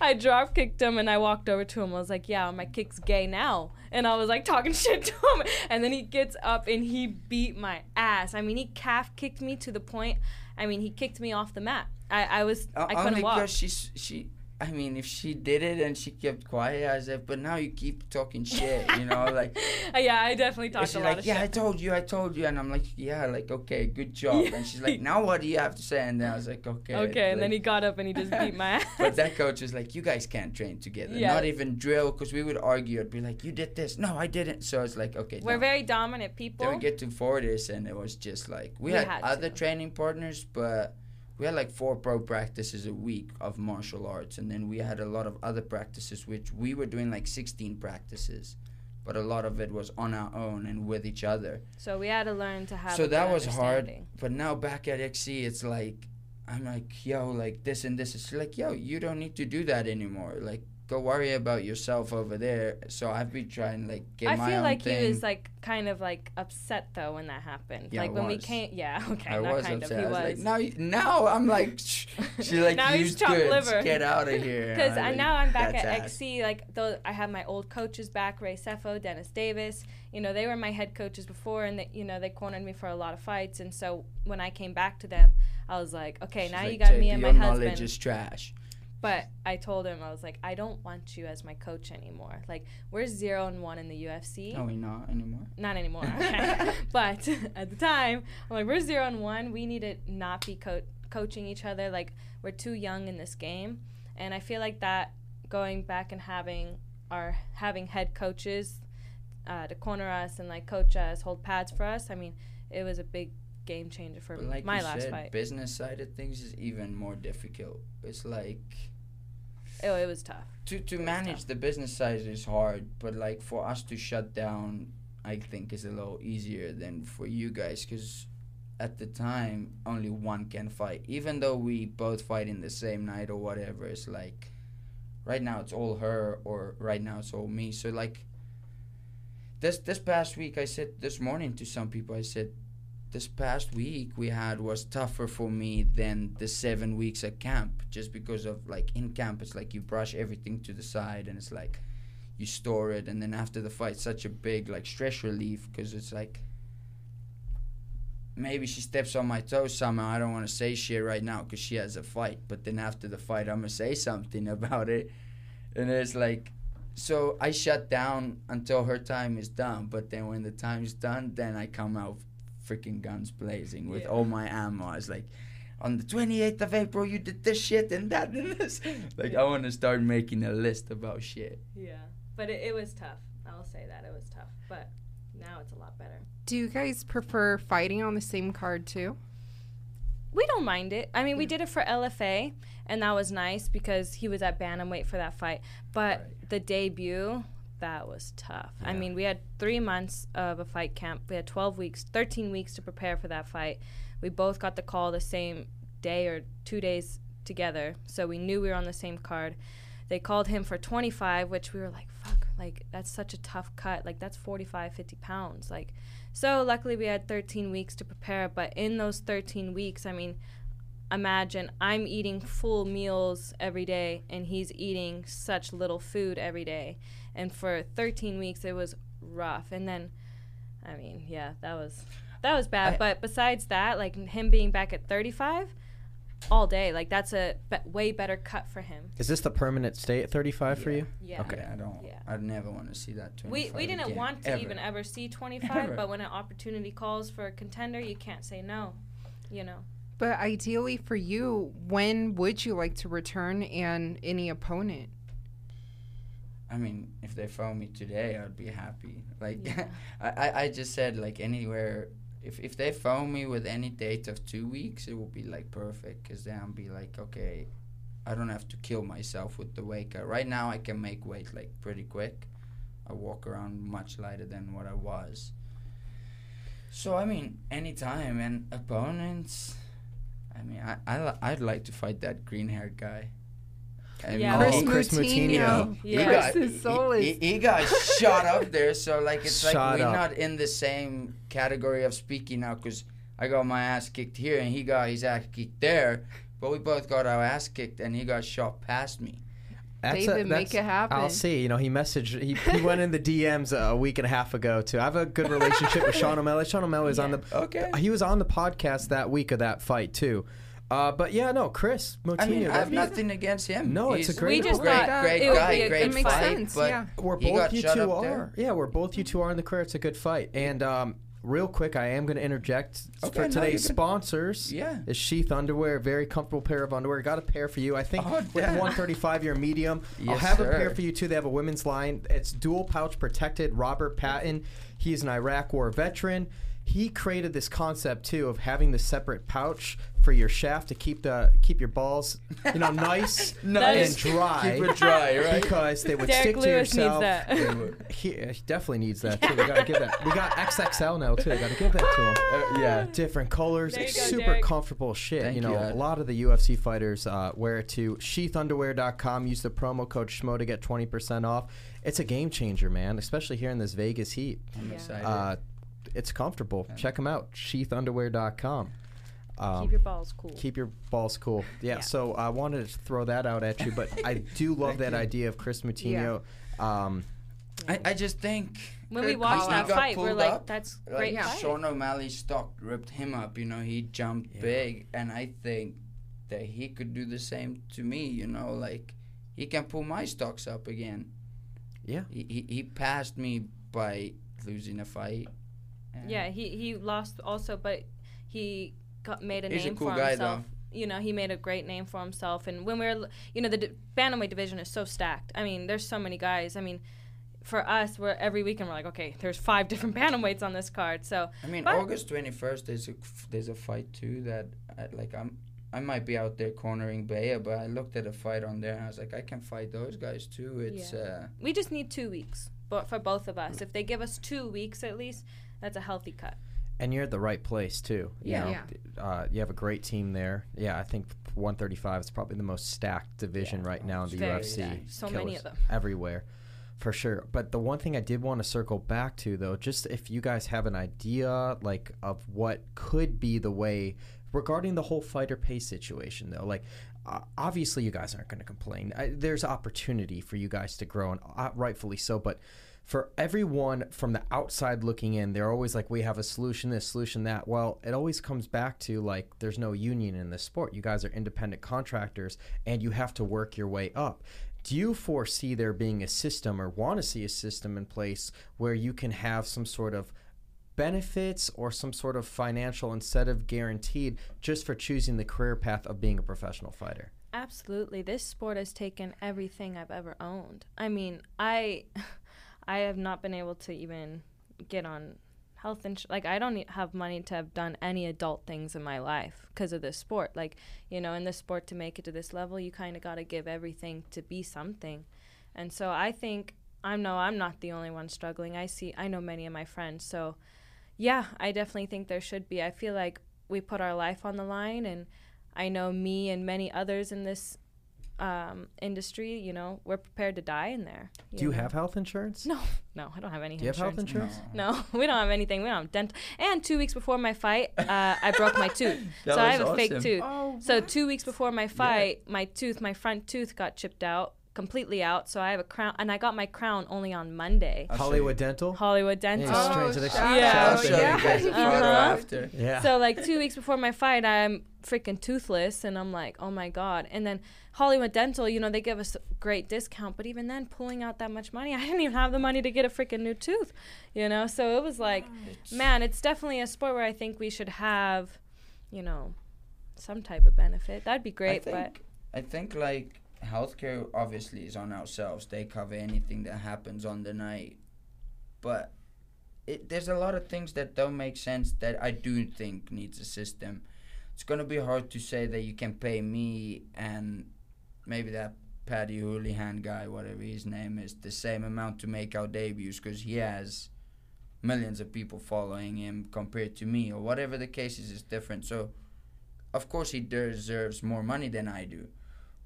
I drop kicked him and I walked over to him. I was like, yeah, my kick's gay now. And I was like talking shit to him. And then he gets up and he beat my ass. I mean, he calf kicked me to the point, I mean, he kicked me off the mat. I, I was, I couldn't Only walk. because she's she. I mean, if she did it and she kept quiet, I said, but now you keep talking shit, you know, like. Uh, yeah, I definitely talked she's a lot like, yeah, I told you, I told you, and I'm like, yeah, like okay, good job. And she's like, now what do you have to say? And then I was like, okay. Okay, and then he got up and he just beat my ass. But that coach was like, you guys can't train together, Yeah. not even drill, because we would argue. I'd be like, you did this, no, I didn't. So it's like, okay, We're no. very dominant people. Then we get to Fortis, and it was just like we, We had, had other to. training partners, but we had like four pro practices a week of martial arts, and then we had a lot of other practices, which we were doing like 16 practices, but a lot of it was on our own and with each other. so we had to learn to have. so that was hard. But now back at XC, it's like I'm like, yo, like this and this. It's like, yo, you don't need to do that anymore. Like, go worry about yourself over there. So I've been trying like get I my feel own like thing. he was like kind of like upset though when that happened. Yeah, like I when we came, yeah, okay, I not was kind upset. of. He I was, was. like, now, you- now I'm like, shh. she's like, Now he's used chopped goods. liver. Get out of here. Because like, now I'm back at ass." XC. Like, though I have my old coaches back, Ray Sefo, Dennis Davis. You know, they were my head coaches before, and they, you know they cornered me for a lot of fights. And so when I came back to them, I was like, okay, She's now like, you got me and my your knowledge husband. is trash. But I told him I was like, I don't want you as my coach anymore. Like, we're zero and one in the UFC. No, we not anymore. Not anymore. okay. but at the time, I'm like, we're zero and one. We need to not be co- coaching each other. Like, we're too young in this game. And I feel like that going back and having our having head coaches uh, to corner us and like coach us, hold pads for us. I mean, it was a big game changer for like my you last said, fight. business side of things is even more difficult. It's like Oh, it was tough. to to was manage the business side is hard, but like for us to shut down, I think is a little easier than for you guys because at the time only one can fight. Even though we both fight in the same night or whatever, it's like right now it's all her or right now it's all me. So like this this past week, I said this morning to some people, I said this past week we had was tougher for me than the seven weeks at camp just because of like in camp it's like you brush everything to the side and it's like you store it and then after the fight such a big like stress relief because it's like maybe she steps on my toes somehow i don't want to say shit right now because she has a fight but then after the fight i'm gonna say something about it. And it's like so i shut down until her time is done but then when the time is done then i come out freaking guns blazing with Yeah. all my ammo. I was like, on the 28th of April, you did this shit and that and this. Like, I want to start making a list about shit. Yeah. But it, it was tough. I'll say that. It was tough. But now it's a lot better. Do you guys prefer fighting on the same card too? We don't mind it. I mean, we did it for LFA, and that was nice because he was at bantamweight for that fight. But Right. the debut, that was tough. I mean, we had three months of a fight camp. We had 12 weeks, 13 weeks to prepare for that fight. We both got the call the same day or two days together, so we knew we were on the same card. They called him for 25, which we were like, fuck, like, that's such a tough cut. Like, that's 45, 50 pounds. Like, so luckily we had 13 weeks to prepare, but in those 13 weeks, I mean, imagine I'm eating full meals every day and he's eating such little food every day. And for 13 weeks it was rough. And then I mean, yeah, that was that was bad, I- but besides that, like him being back at 35 all day, like that's a be- way better cut for him. Is this the permanent stay at 35 for you? Yeah. Okay. Yeah, I don't. Yeah. I'd never want to see that. We, we didn't again, want to ever. even ever see 25, Ever. but when an opportunity calls for a contender, you can't say no, you know. But ideally for you, when would you like to return and any opponent? I mean, if they phone me today, I'd be happy. Like, Yeah. I, I, just said like anywhere if if they phone me with any date of two weeks, it would be like perfect. Cause then I'd be like, okay, I don't have to kill myself with the weight cut. Right now, I can make weight like pretty quick. I walk around much lighter than what I was. So I mean, anytime and opponents. I mean, I, I I'd like to fight that green haired guy. I Yeah. mean, Chris Oh, Chris Moutinho. Moutinho. he Yeah. got, Chris's soul he, is- he, he got shot up there, so like it's like we're up. not in the same category of speaking now because I got my ass kicked here and he got his ass kicked there, but we both got our ass kicked and he got shot past me. That's David, make it happen. I'll see. You know, he messaged. He, he went in the DMs a week and a half ago too. I have a good relationship with Sean O'Malley. Sean O'Malley was on the. Okay. He was on the podcast that week of that fight too. Uh, but yeah, no, Chris Moutinho. I mean, I have nothing against him. No, it's a great- We just great, thought great it would guy, a great good It makes fight, sense, but yeah. Where he both you two are. there. Yeah, where both you two are in the career. It's a good fight. And um, real quick, I am going to interject Okay, for today's can- sponsors. Yeah. Is Sheath Underwear, very comfortable pair of underwear. Got a pair for you. I think Oh, with damn. 135 your medium. Yes, I'll have a pair for you too. They have a women's line. It's dual pouch protected. Robert Patton, he's an Iraq War veteran. He created this concept too of having the separate pouch for your shaft to keep the keep your balls, you know, nice Nice. and dry. Keep it dry, right? Because they would Derek stick to Lewis needs yourself. that. Would- He, he definitely needs that too. We gotta give that. We got XXL now too. Gotta give that to him. Uh, yeah. Different colors, go, super Derek. comfortable shit. Thank you know, you, a lot of the UFC fighters uh, wear it too. Sheathunderwear.com. Use the promo code SCHMO to get 20% off. It's a game changer, man, especially here in this Vegas heat. I'm Yeah. excited. Uh, it's comfortable. Check them out. Sheathunderwear.com. Um, Keep your balls cool. keep your balls cool. Yeah, Yeah. So I wanted to throw that out at you, but I do love that idea of Chris Moutinho. Um, I, I just think when we Good watched that fight, we're like, up, that's like great Yeah. fight. Sean O'Malley's stock ripped him up. You know, he jumped Yeah. big, and I think that he could do the same to me. You know, like he can pull my stocks up again. yeah. He he, he passed me by losing a fight. Yeah, he he lost also, but he got, made a He's a name cool for guy, himself. You know, he made a great name for himself. And when we're, you know, the d- bantamweight division is so stacked. I mean, there's so many guys. I mean, for us, we're every weekend we're like, okay, there's five different bantamweights on this card. So I mean, August twenty first. There's a there's a fight too that I, like I'm. I might be out there cornering Baya, but I looked at a fight on there and I was like, I can fight those guys too. It's Yeah. uh, we just need two weeks, but for both of us, if they give us two weeks at least, that's a healthy cut. And you're at the right place too. You Yeah. know, Yeah. Uh, you have a great team there. Yeah, I think 135 is probably the most stacked division Yeah. right now in the Very UFC. stacked. So many of them. everywhere, for sure. But the one thing I did want to circle back to though, just if you guys have an idea like of what could be the way regarding the whole fighter pay situation though, like. Uh, obviously, you guys aren't going to complain. I, there's opportunity for you guys to grow, and uh, rightfully so. But for everyone from the outside looking in, they're always like, we have a solution, this solution, that. Well, it always comes back to like, there's no union in this sport. You guys are independent contractors and you have to work your way up. Do you foresee there being a system or want to see a system in place where you can have some sort of benefits or some sort of financial incentive guaranteed just for choosing the career path of being a professional fighter? Absolutely. This sport has taken everything I've ever owned. I mean, I I have not been able to even get on health insurance. Like I don't have money to have done any adult things in my life because of this sport. Like, you know, in this sport to make it to this level, you kind of got to give everything to be something. And so I think I know I'm not the only one struggling. I see I know many of my friends. So yeah, I definitely think there should be. I feel like we put our life on the line and I know me and many others in this um, industry, you know, we're prepared to die in there. Do you know? have health insurance? No, no, I don't have any Do you have health insurance. insurance? No, we don't have anything. We don't have dental. And two weeks before my fight, uh, I broke my tooth. That so I have was a fake tooth. Oh, So two weeks before my fight, my tooth, my front tooth got chipped out completely out. So I have a crown, and I got my crown only on Monday. Hollywood. Dental? Hollywood Dental. Yeah, Oh, straight to the shout Yeah. I'll Yeah. you guys a photo Uh-huh. after. Yeah. So like two weeks before my fight, I'm freaking toothless, and I'm like, oh my god. And then Hollywood Dental, you know, they give us a great discount, but even then, pulling out that much money, I didn't even have the money to get a freaking new tooth, you know. So it was like, man, it's definitely a sport where I think we should have, you know, some type of benefit. That'd be great, I but I think like healthcare obviously is on ourselves. They cover anything that happens on the night, but it, there's a lot of things that don't make sense that I do think needs a system. It's gonna be hard to say that you can pay me and maybe that Paddy Houlihan guy, whatever his name is, the same amount to make our debuts because he has millions of people following him compared to me or whatever the case is is different. So of course he deserves more money than I do.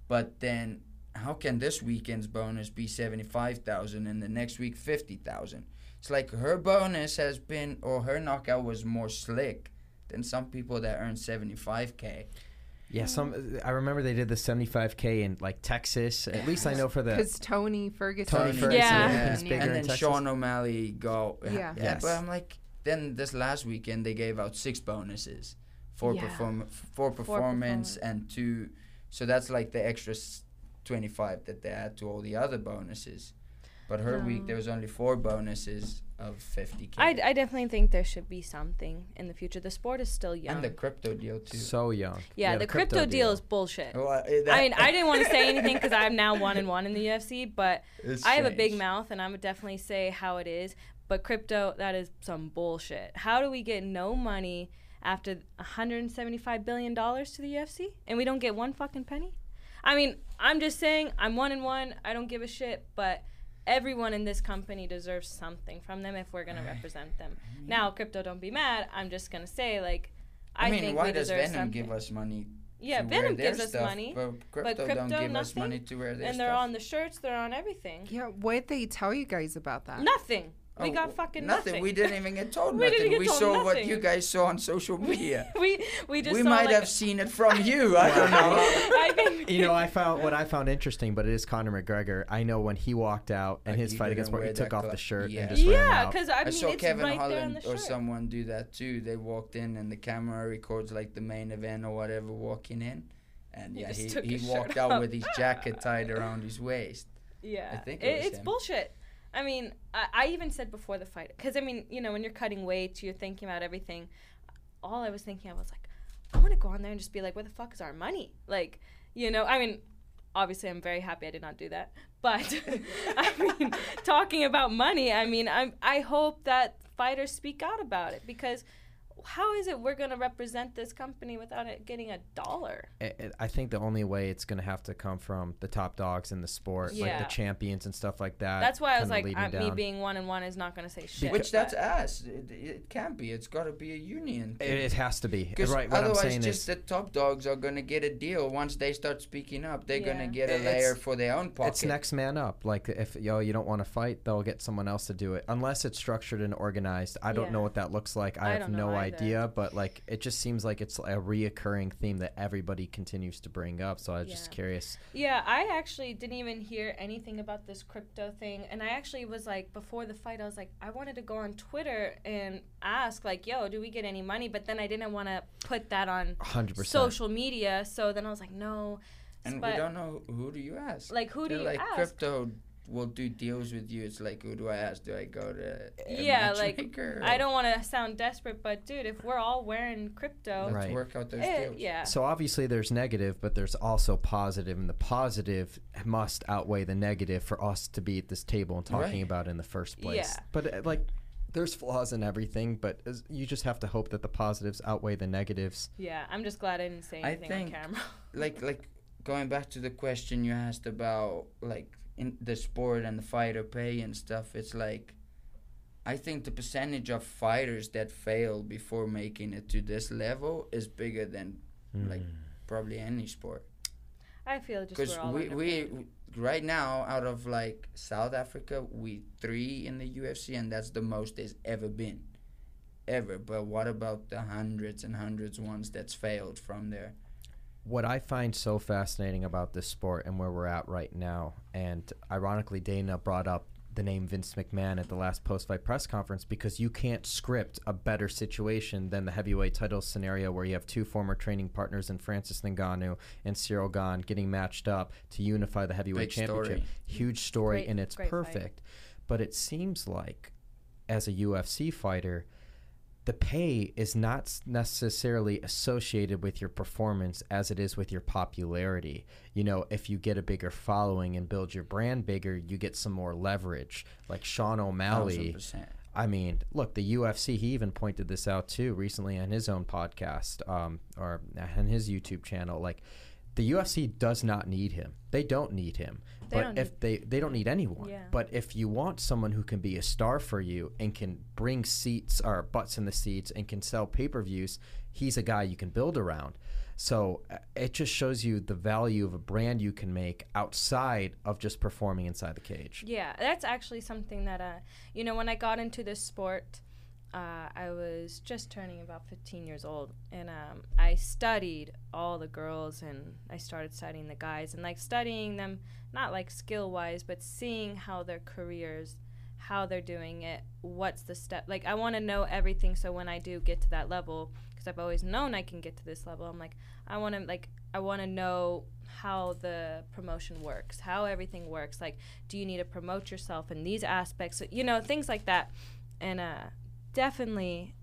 But then how can this weekend's bonus be 75,000 and the next week 50,000? It's like her bonus has been or her knockout was more slick than some people that earn 75k. Yeah, some I remember they did the 75k in like Texas. At least I know for the Because Tony Ferguson. Tony Tony Ferguson Yeah. everything's Yeah. bigger and in then Texas. Sean O'Malley go. Yeah. Yes. But I'm like, then this last weekend they gave out six bonuses, four Yeah. perform, four performance, performance. and two. So that's like the extra 25 that they add to all the other bonuses. But her week um, there was only four bonuses of 50k. I, I definitely think there should be something in the future. The sport is still young. and the crypto deal too. so young. yeah, the, crypto, deal is bullshit. Well, I mean, I didn't want to say anything because I'm now one and one in the UFC, but It's I have a big mouth and I would definitely say how it is. But crypto, that is some bullshit. How do we get no money after 175 billion dollars to the UFC and we don't get one fucking penny? I mean, I'm just saying I'm one and one. I don't give a shit, but everyone in this company deserves something from them if we're gonna represent them. Now, crypto, don't be mad. I'm just gonna say like. I, I mean, think why we does deserve Venum something. give us money? Yeah, to wear Venum their gives us money, but crypto, crypto, don't give us money to wear their and they're on the shirts, they're on everything. Yeah, what did they tell you guys about that? Nothing. We Oh, got fucking nothing. nothing. We didn't even get told We nothing. didn't get we told saw what you guys saw on social media. we we just we saw might like have seen it from you. I don't know. I think You know, I found what I found interesting, but it is Conor McGregor. I know when he walked out and Like, his fight against didn't he took that off the shirt yeah. and just ran yeah, because I, I, mean saw it's Kevin right Holland or someone do that too. They walked in and the camera records like the main event or whatever walking in, and He yeah, he, he walked out with his jacket tied around his waist. Yeah, I think it it it's bullshit. I mean, I, I even said before the fight, because I mean, you know, when you're cutting weight, you're thinking about everything. All I was thinking of was like, I want to go on there and just be like, where the fuck is our money? Like, you know, I mean, obviously, I'm very happy I did not do that. But I mean, talking about money, I mean, I'm I hope that fighters speak out about it because how is it we're gonna represent this company without it getting a dollar? I- I- I think the only way it's going to have to come from the top dogs in the sport, like the champions and stuff like that. That's why I was like, uh, me being one and one is not gonna say shit. Which that's us. It, it can't be. It's got to be a union. It, it has to be. Because Right, what I'm otherwise, saying just is the top dogs are gonna get a deal once they start speaking up. They're Yeah. gonna get a It's- layer for their own pocket. it's next man up. Like if yo you don't want to fight, they'll get someone else to do it. Unless it's structured and organized. I don't Yeah. know what that looks like. I, I have no either. Idea. But like it just seems like it's a reoccurring theme that everybody continues to bring up. So I was just curious. Yeah, I actually didn't even hear anything about this crypto thing. And I actually was like, before the fight, I was like, I wanted to go on Twitter and ask, like, yo, do we get any money? But then I didn't want to put that on 100%. social media. So then I was like, no. and but, we don't know who do you ask. Like, who do They're you like ask? crypto will do deals with you. It's like who do I ask? Do I go to Yeah, like, matchmaker I don't want to sound desperate, but dude, if we're all wearing crypto, Let's Right. work out those eh, deals. yeah. So obviously there's negative, but there's also positive, and the positive must outweigh the negative for us to be at this table and talking Right. about in the first place. Yeah. But uh, like, there's flaws in everything, but as- you just have to hope that the positives outweigh the negatives. Yeah, I'm just glad I didn't say I anything on think- camera. like like going back to the question you asked about like in the sport and the fighter pay and stuff it's like i think the percentage of fighters that fail before making it to this level is bigger than mm. like probably any sport. I feel just because we're all we, we right now out of like south africa we three in the ufc and that's the most there's ever been. Ever. But what about the hundreds and hundreds ones that's failed from there What I find so fascinating about this sport and where we're at right now, and ironically, Dana brought up the name Vince McMahon at the last post fight press conference because you can't script a better situation than the heavyweight title scenario where you have two former training partners in Francis Ngannou and Ciryl Gane getting matched up to unify the heavyweight Big story. championship. Huge story, Great- and it's great fight. perfect. But it seems like, as a UFC fighter, the pay is not necessarily associated with your performance as it is with your popularity. You know, if you get a bigger following and build your brand bigger, you get some more leverage. Like Sean O'Malley, 1000%. I mean, look, the UFC. He even pointed this out too recently on his own podcast, um, or on his YouTube channel. Like, the UFC does not need him. They don't need him. They but if they they don't need anyone. Yeah. But if you want someone who can be a star for you and can bring seats or butts in the seats and can sell pay per views, he's a guy you can build around. So uh, it just shows you the value of a brand you can make outside of just performing inside the cage. Yeah, that's actually something that, uh, you know, when I got into this sport, uh, I was just turning about 15 years old, and um, I studied all the girls, and I started studying the guys, and like studying them, not like skill wise, but seeing how their careers, how they're doing it, what's the step. Like, I want to know everything, so when I do get to that level, because I've always known I can get to this level, I'm like, I want to like, I want to know how the promotion works, how everything works. Like, do you need to promote yourself in these aspects? You know, things like that, and uh definitely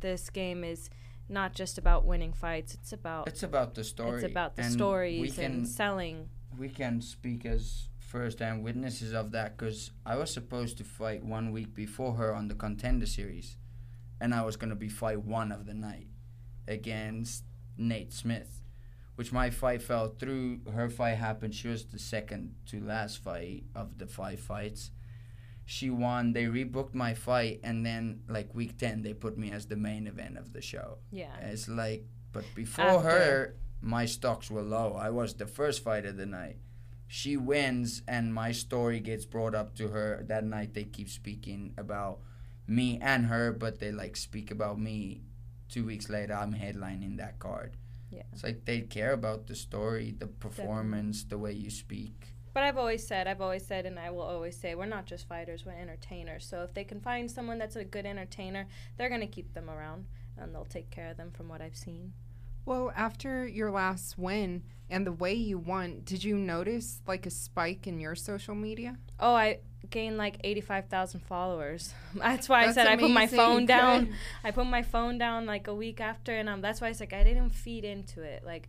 this game is not just about winning fights it's about It's about the story. it's about the and stories we can, and selling we can speak as first-hand witnesses of that because I was supposed to fight one week before her on the contender series, and I was gonna be fight one of the night against Nate Smith, which my fight fell through. Her fight happened. She was the second to last fight of the five fights. She won. They rebooked my fight, and then like week ten, they put me as the main event of the show. yeah It's like, but before After. her, my stocks were low. I was the first fight of the night. She wins, and my story gets brought up to her. That night, they keep speaking about me and her, but they like speak about me. Two weeks later, I'm headlining that card. Yeah. It's like they care about the story, the performance, the way you speak. But i've always said i've always said and i will always say we're not just fighters we're entertainers. So if they can find someone that's a good entertainer they're going to keep them around and they'll take care of them from what i've seen. Well, after your last win and the way you won, did you notice like a spike in your social media? oh i gained like 85000 followers. That's why i That's said i put my phone down. I put my phone down like a week after, and um, that's why it's like I didn't feed into it. Like,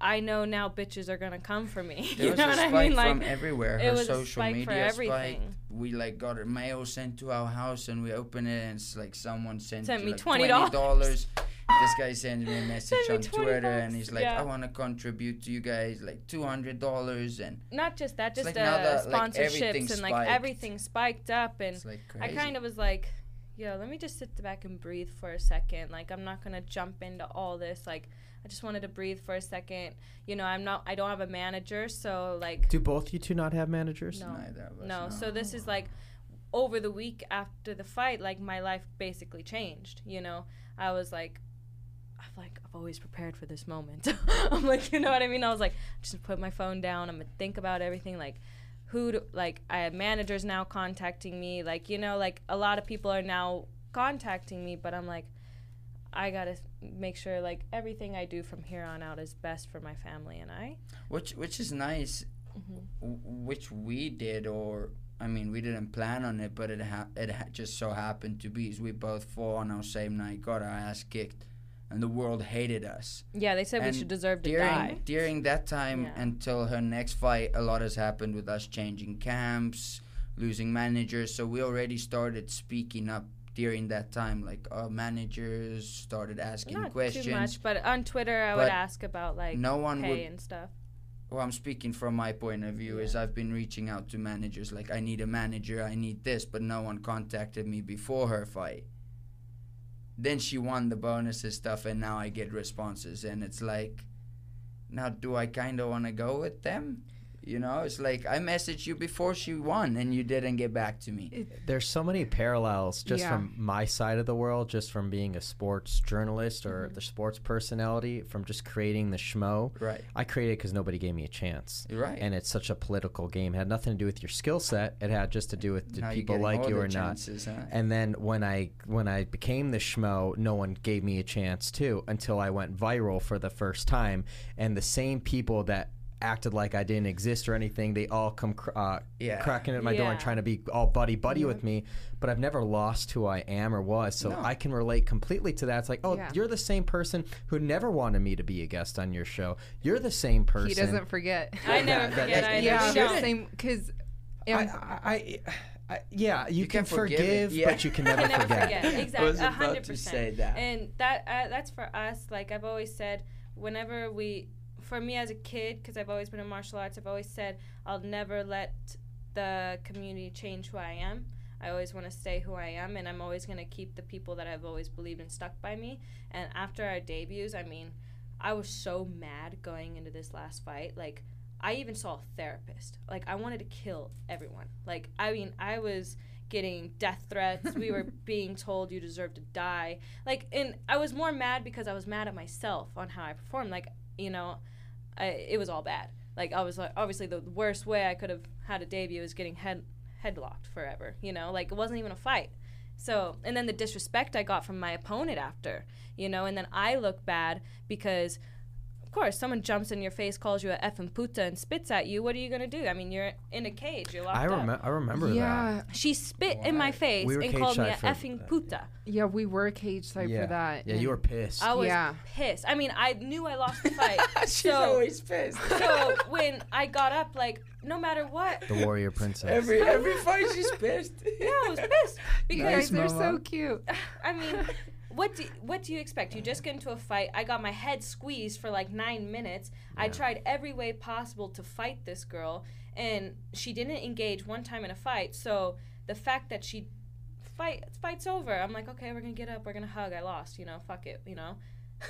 I know now bitches are gonna come for me. There you was know a what spike I mean? Like, from everywhere. Her a social media spiked. We like got her mail sent to our house, and we open it, and it's like someone sent, Sent me like, $20. dollars. this guy sends me a message me on 20 Twitter, and he's like, yeah. "I want to contribute to you guys like two hundred dollars," and not just that, just like uh, like, everything sponsorships and like spiked. everything spiked up, and like I kind of was like, yo, let me just sit back and breathe for a second. Like, I'm not gonna jump into all this. Like, I just wanted to breathe for a second. You know, I'm not. I don't have a manager, so like. Do both you two not have managers? No. Neither of us, No, so this is like over the week after the fight, like my life basically changed. You know, I was like, I've like I've always prepared for this moment. I'm like, you know what I mean? I was like, just put my phone down. I'm gonna think about everything. Like, who? Do, like, I have managers now contacting me. Like, you know, like a lot of people are now contacting me, but I'm like. I gotta make sure like everything I do from here on out is best for my family and I. which which is nice, Mm-hmm. w- which we did, or I mean, we didn't plan on it, but it ha- it ha- just so happened to be. Is we both fought on our same night, got our ass kicked, and the world hated us. Yeah, they said And we should deserve to during die. during that time Yeah. until her next fight, a lot has happened with us changing camps, losing managers. So we already started speaking up during that time. Like our managers started asking Not questions. too much, but on Twitter I would ask about like no one pay would. and stuff. Well, I'm speaking from my point of view. Is I've been reaching out to managers like I need a manager, I need this, but no one contacted me before her fight. Then she won the bonuses stuff, and now I get responses, and it's like, now do I kind of want to go with them? You know, it's like I messaged you before she won, and you didn't get back to me. There's so many parallels just Yeah. from my side of the world, just from being a sports journalist or Mm-hmm. the sports personality, from just creating the schmo. Right. I created because nobody gave me a chance. Right. And it's such a political game. It had nothing to do with your skill set. It had just to do with did now people like you the or not. Huh? And then when I when I became the schmo, no one gave me a chance too until I went viral for the first time. And the same people that acted like I didn't exist or anything, they all come cr- uh, Yeah. cracking at my door and trying to be all buddy buddy with me. But I've never lost who I am or was, so No. I can relate completely to that. It's like, oh, Yeah. you're the same person who never wanted me to be a guest on your show. You're the same person. He doesn't forget. I never That- forget that- either. yeah, You same because I, I, I I, yeah, you, You can, can forgive forgive, yeah. but you can never never forget. forget. Exactly, was a about hundred percent. that. And that uh, that's for us. Like I've always said, whenever we, for me as a kid, because I've always been in martial arts, I've always said I'll never let the community change who I am. I always want to stay who I am, and I'm always going to keep the people that I've always believed and stuck by me. And after our debuts, I mean, I was so mad going into this last fight. Like, I even saw a therapist. Like, I wanted to kill everyone. Like, I mean, I was getting death threats. we were being told you deserve to die. Like, and I was more mad because I was mad at myself on how I performed. Like, you know, I, it was all bad. Like, I was like, obviously, the worst way I could have had a debut is getting head headlocked forever. You know, like it wasn't even a fight. So, and then the disrespect I got from my opponent after, you know, and then I look bad because, of course, someone jumps in your face, calls you a effing puta, and spits at you. What are you gonna do? I mean, you're in a cage. You're locked I, up. I remember yeah, She spit in my face We and called me a side effing that, puta. yeah, we were cage that. side Yeah, for that. yeah, and- you were pissed. I was Yeah. pissed. I mean, I knew I lost the fight. She's so, always pissed. so when I got up, like, no matter what, the warrior princess. every every fight she's pissed. yeah, I was pissed You because they're Mama. so cute. I mean, what do what do you expect? You just get into a fight. I got my head squeezed for like nine minutes. I tried every way possible to fight this girl, and she didn't engage one time in a fight. So the fact that she fight fights over, I'm like, okay, we're gonna get up, we're gonna hug. I lost, you know, fuck it, you know.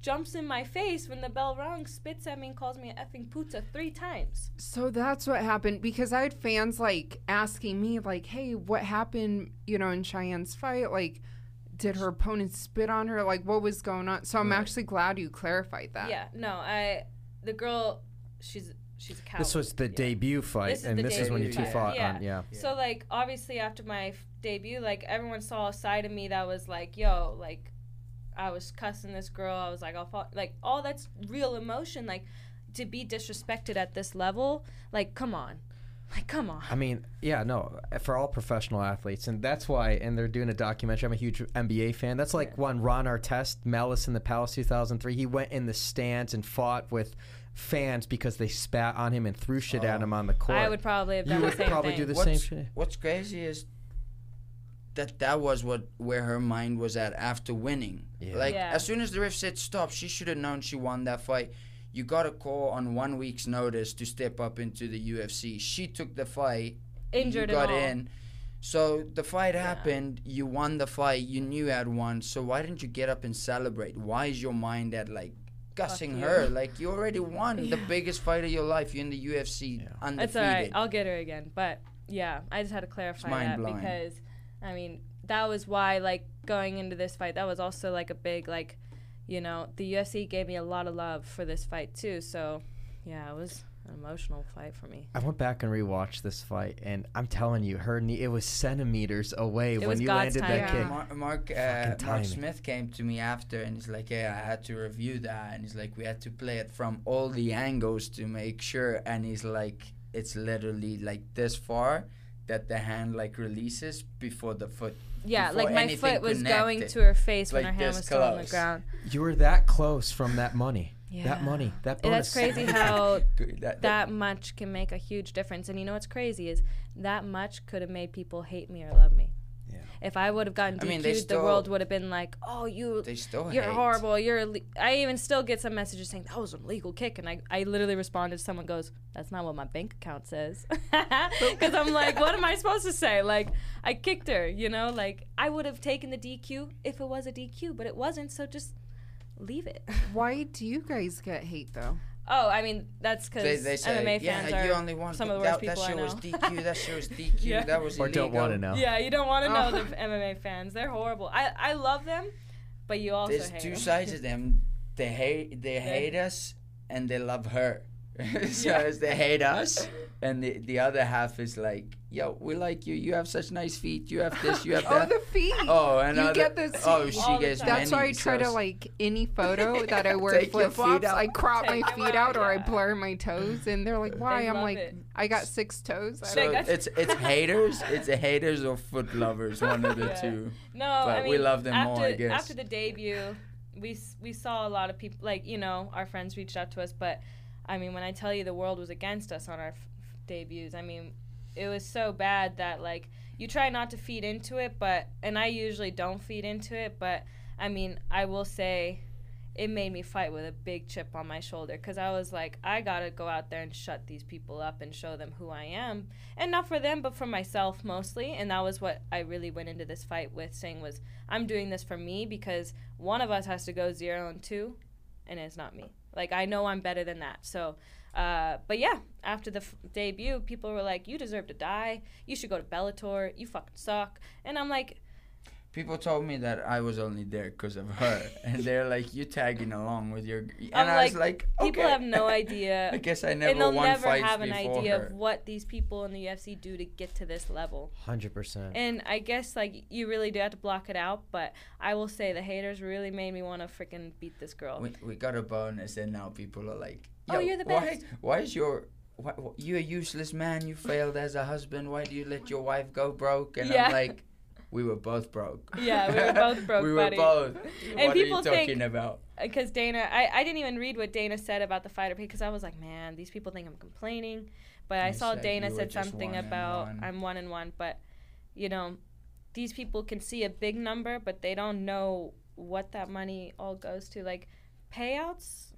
Jumps in my face when the bell rung, spits at me, and calls me a effing puta three times. So that's what happened because I had fans like asking me like, "Hey, what happened? You know, in Cheyanne's fight? Like, did her opponent spit on her? Like, what was going on?" So I'm Right. actually glad you clarified that. Yeah, no, I the girl, she's she's a coward. This was the Yeah. debut fight, This and this is when you debut two fight. fought Yeah. on. Yeah. So like obviously after my f- debut, like everyone saw a side of me that was like, yo, like I was cussing this girl. I was like, I'll fall. Like all that's real emotion. Like to be disrespected at this level. Like come on, like come on. I mean, yeah, no, for all professional athletes, and that's why. And they're doing a documentary. I'm a huge NBA fan. That's like when Ron Artest, Malice in the Palace, 2003. He went in the stands and fought with fans because they spat on him and threw shit at him oh. on the court. I would probably have You done would same probably thing. do the what's, same shit. What's crazy is that that was what where her mind was at after winning. Yeah. Like Yeah. as soon as the ref said stop, she should have known she won that fight. You got a call on one week's notice to step up into the UFC. She took the fight. Injured you got all. in. So the fight happened. You won the fight. You knew you had won. So why didn't you get up and celebrate? Why is your mind at like gussing her? Like you already won the biggest fight of your life. You're in the UFC, Yeah. undefeated. It's all right. I'll get her again. But yeah, I just had to clarify that mind-blowing. because, I mean, that was why like going into this fight, that was also like a big like, you know, the UFC gave me a lot of love for this fight too. So, yeah, it was an emotional fight for me. I went back and rewatched this fight, and I'm telling you, her knee, it was centimeters away when you God's landed that timing. kick. Mark, Mark, uh, Fucking Mark. Smith came to me after and he's like, "Yeah, I had to review that." And he's like, "We had to play it from all the angles to make sure." And he's like, "It's literally like this far that the hand like releases before the foot." Yeah, like my foot was going to her face when her hand this was still on the ground. You were that close from that money. Yeah. That money. That And bonus. That's crazy how Good, that, that much can make a huge difference. And you know what's crazy is that much could have made people hate me or love me. Yeah. If I would have gotten DQ'd, mean, they the world would have been like, "Oh, you, they still you're hate. horrible. You're." Ille-. I even still get some messages saying that was an illegal kick, and I, I literally responded. Someone goes, "That's not what my bank account says," because I'm like, "What am I supposed to say?" Like, I kicked her, you know. Like, I would have taken the DQ if it was a DQ, but it wasn't. So just leave it. Why do you guys get hate though? Oh, I mean, that's because They, they say, MMA yeah, fans you are only want some of the that, worst people that I show know. was DQ. That show was DQ. Yeah. That was Or illegal. don't want to know. Yeah, you don't want to know Oh. the MMA fans. They're horrible. I, I love them, but you also There's hate two them. sides of them. They hate they hate us and they love her. so Yeah. it's they hate us and the the other half is like, yo, we like you. You have such nice feet. You have this. You have Oh, the feet. Oh, and you other, get this. Oh, she gets time. That's why I many, try to like any photo that I wear flip flops. I crop my Take them feet out, out or I blur my toes, and they're like, "Why?" They I'm like, it. "I got six toes." I So it's it's haters, it's haters or foot lovers, one of the Yeah. two. No, But I mean, we love them after, more, I guess. After the debut, we we saw a lot of people, like you know, our friends reached out to us. But I mean, when I tell you the world was against us on our f- debuts, I mean, it was so bad that like you try not to feed into it, but and I usually don't feed into it, but I mean, I will say it made me fight with a big chip on my shoulder because I was like, I gotta go out there and shut these people up and show them who I am, and not for them, but for myself mostly. And that was what I really went into this fight with, saying was, I'm doing this for me because one of us has to go zero and two, and it's not me. Like I know I'm better than that. So, uh, but yeah, after the f- debut, people were like, "You deserve to die. You should go to Bellator. You fucking suck." And I'm like, People told me that I was only there because of her, and they're like, "You tagging along with your," and I'm I was like, okay. people have no idea. I guess I never and never they'll won never have an idea her. of what these people in the UFC do to get to this level. Hundred percent. And I guess like you really do have to block it out. But I will say the haters really made me want to freaking beat this girl. we, we got a bonus, and now people are like, Oh, you're the why, best." why why is your why, wh- you a useless man? You failed as a husband. Why do you let your wife go broke?" And Yeah. I'm like, "We were both broke." Yeah, we were both broke, we were buddy. both. And what people are you think- talking about? because Dana, I, I didn't even read what Dana said about the fighter pay because I was like, man, these people think I'm complaining. But I You saw Dana said something about one. I'm one and one. But, you know, these people can see a big number, but they don't know what that money all goes to. Like, payouts?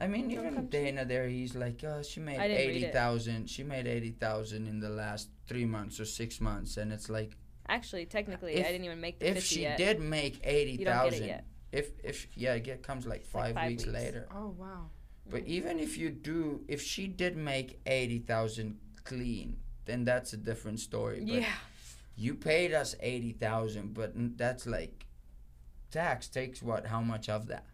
I mean, even Dana there, he's like, oh, she made I didn't read it. eighty thousand. She made eighty thousand in the last three months or six months, and it's like, Actually, technically, If- I didn't even make the if 50 she yet. did make eighty You don't get it thousand, yet. if if yeah, it get- comes like like five, five weeks, weeks. later. Oh wow. But even if you do, if she did make eighty thousand clean, then that's a different story. But Yeah. you paid us eighty thousand, but that's like tax takes what? How much of that?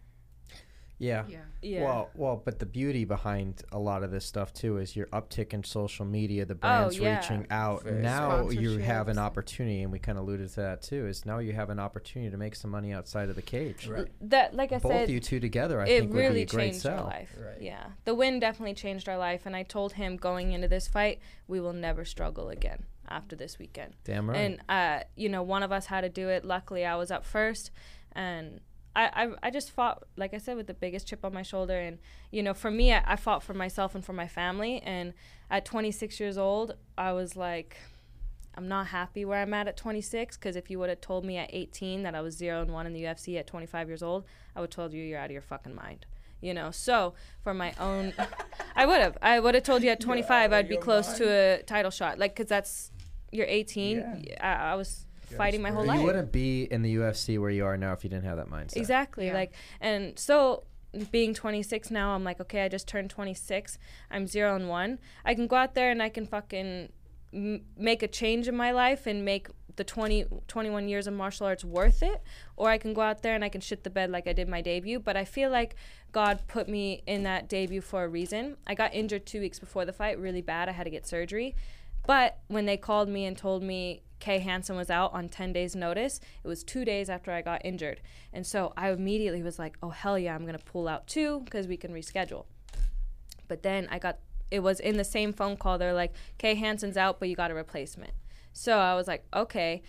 Yeah. Yeah. Yeah. Well, well, but the beauty behind a lot of this stuff too is your uptick in social media, the brands Oh, yeah. reaching out. Very Now you have an opportunity, and we kind of alluded to that too. Is now you have an opportunity to make some money outside of the cage. Right. that, like I Both said, of you two together, I it think, would be a great changed our sell. life. Right. Yeah, the win definitely changed our life, and I told him going into this fight, we will never struggle again after this weekend. Damn right. And uh, you know, one of us had to do it. Luckily, I was up first, and I, I, I just fought, like I said, with the biggest chip on my shoulder. And you know, for me, I, I fought for myself and for my family. And at 26 years old, I was like. I'm not happy where I'm at at 26 because if you would have told me at 18 that I was zero and one in the UFC at 25 years old, I would have told you you're out of your fucking mind. You know, so for my own, I would have. I would have told you at 25 I'd be your close to a title shot, like because that's you're 18. Yeah. I, I was Yeah, fighting my whole spread. you life. wouldn't be in the UFC where you are now if you didn't have that mindset. Exactly. Yeah. Like, and so being 26 now, I'm like, okay, I just turned 26. I'm zero and one. I can go out there and I can fucking m- make a change in my life and make the 20, 21 years of martial arts worth it. Or I can go out there and I can shit the bed like I did my debut. But I feel like God put me in that debut for a reason. I got injured two weeks before the fight, really bad. I had to get surgery. But when they called me and told me Kay Hansen was out on 10 days' notice, it was two days after I got injured. And so I immediately was like, oh, hell yeah, I'm going to pull out too because we can reschedule. But then I got, it was in the same phone call. They're like, Kay Hansen's out, but you got a replacement. So I was like, okay,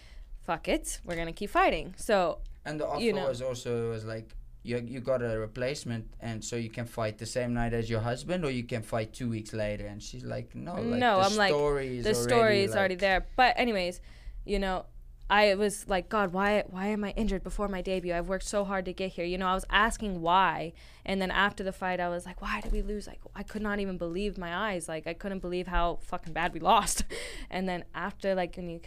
fuck it. We're going to keep fighting. So And the offer You know. was also was like you you got a replacement, and so you can fight the same night as your husband, or you can fight two weeks later. And she's like, no, like, no, the I'm like, story is the story is like, already there. But anyways, you know, I was like, God, why why am I injured before my debut? I've worked so hard to get here. You know, I was asking why, and then after the fight, I was like, why did we lose? Like, I could not even believe my eyes. Like, I couldn't believe how fucking bad we lost. and then after, like, when you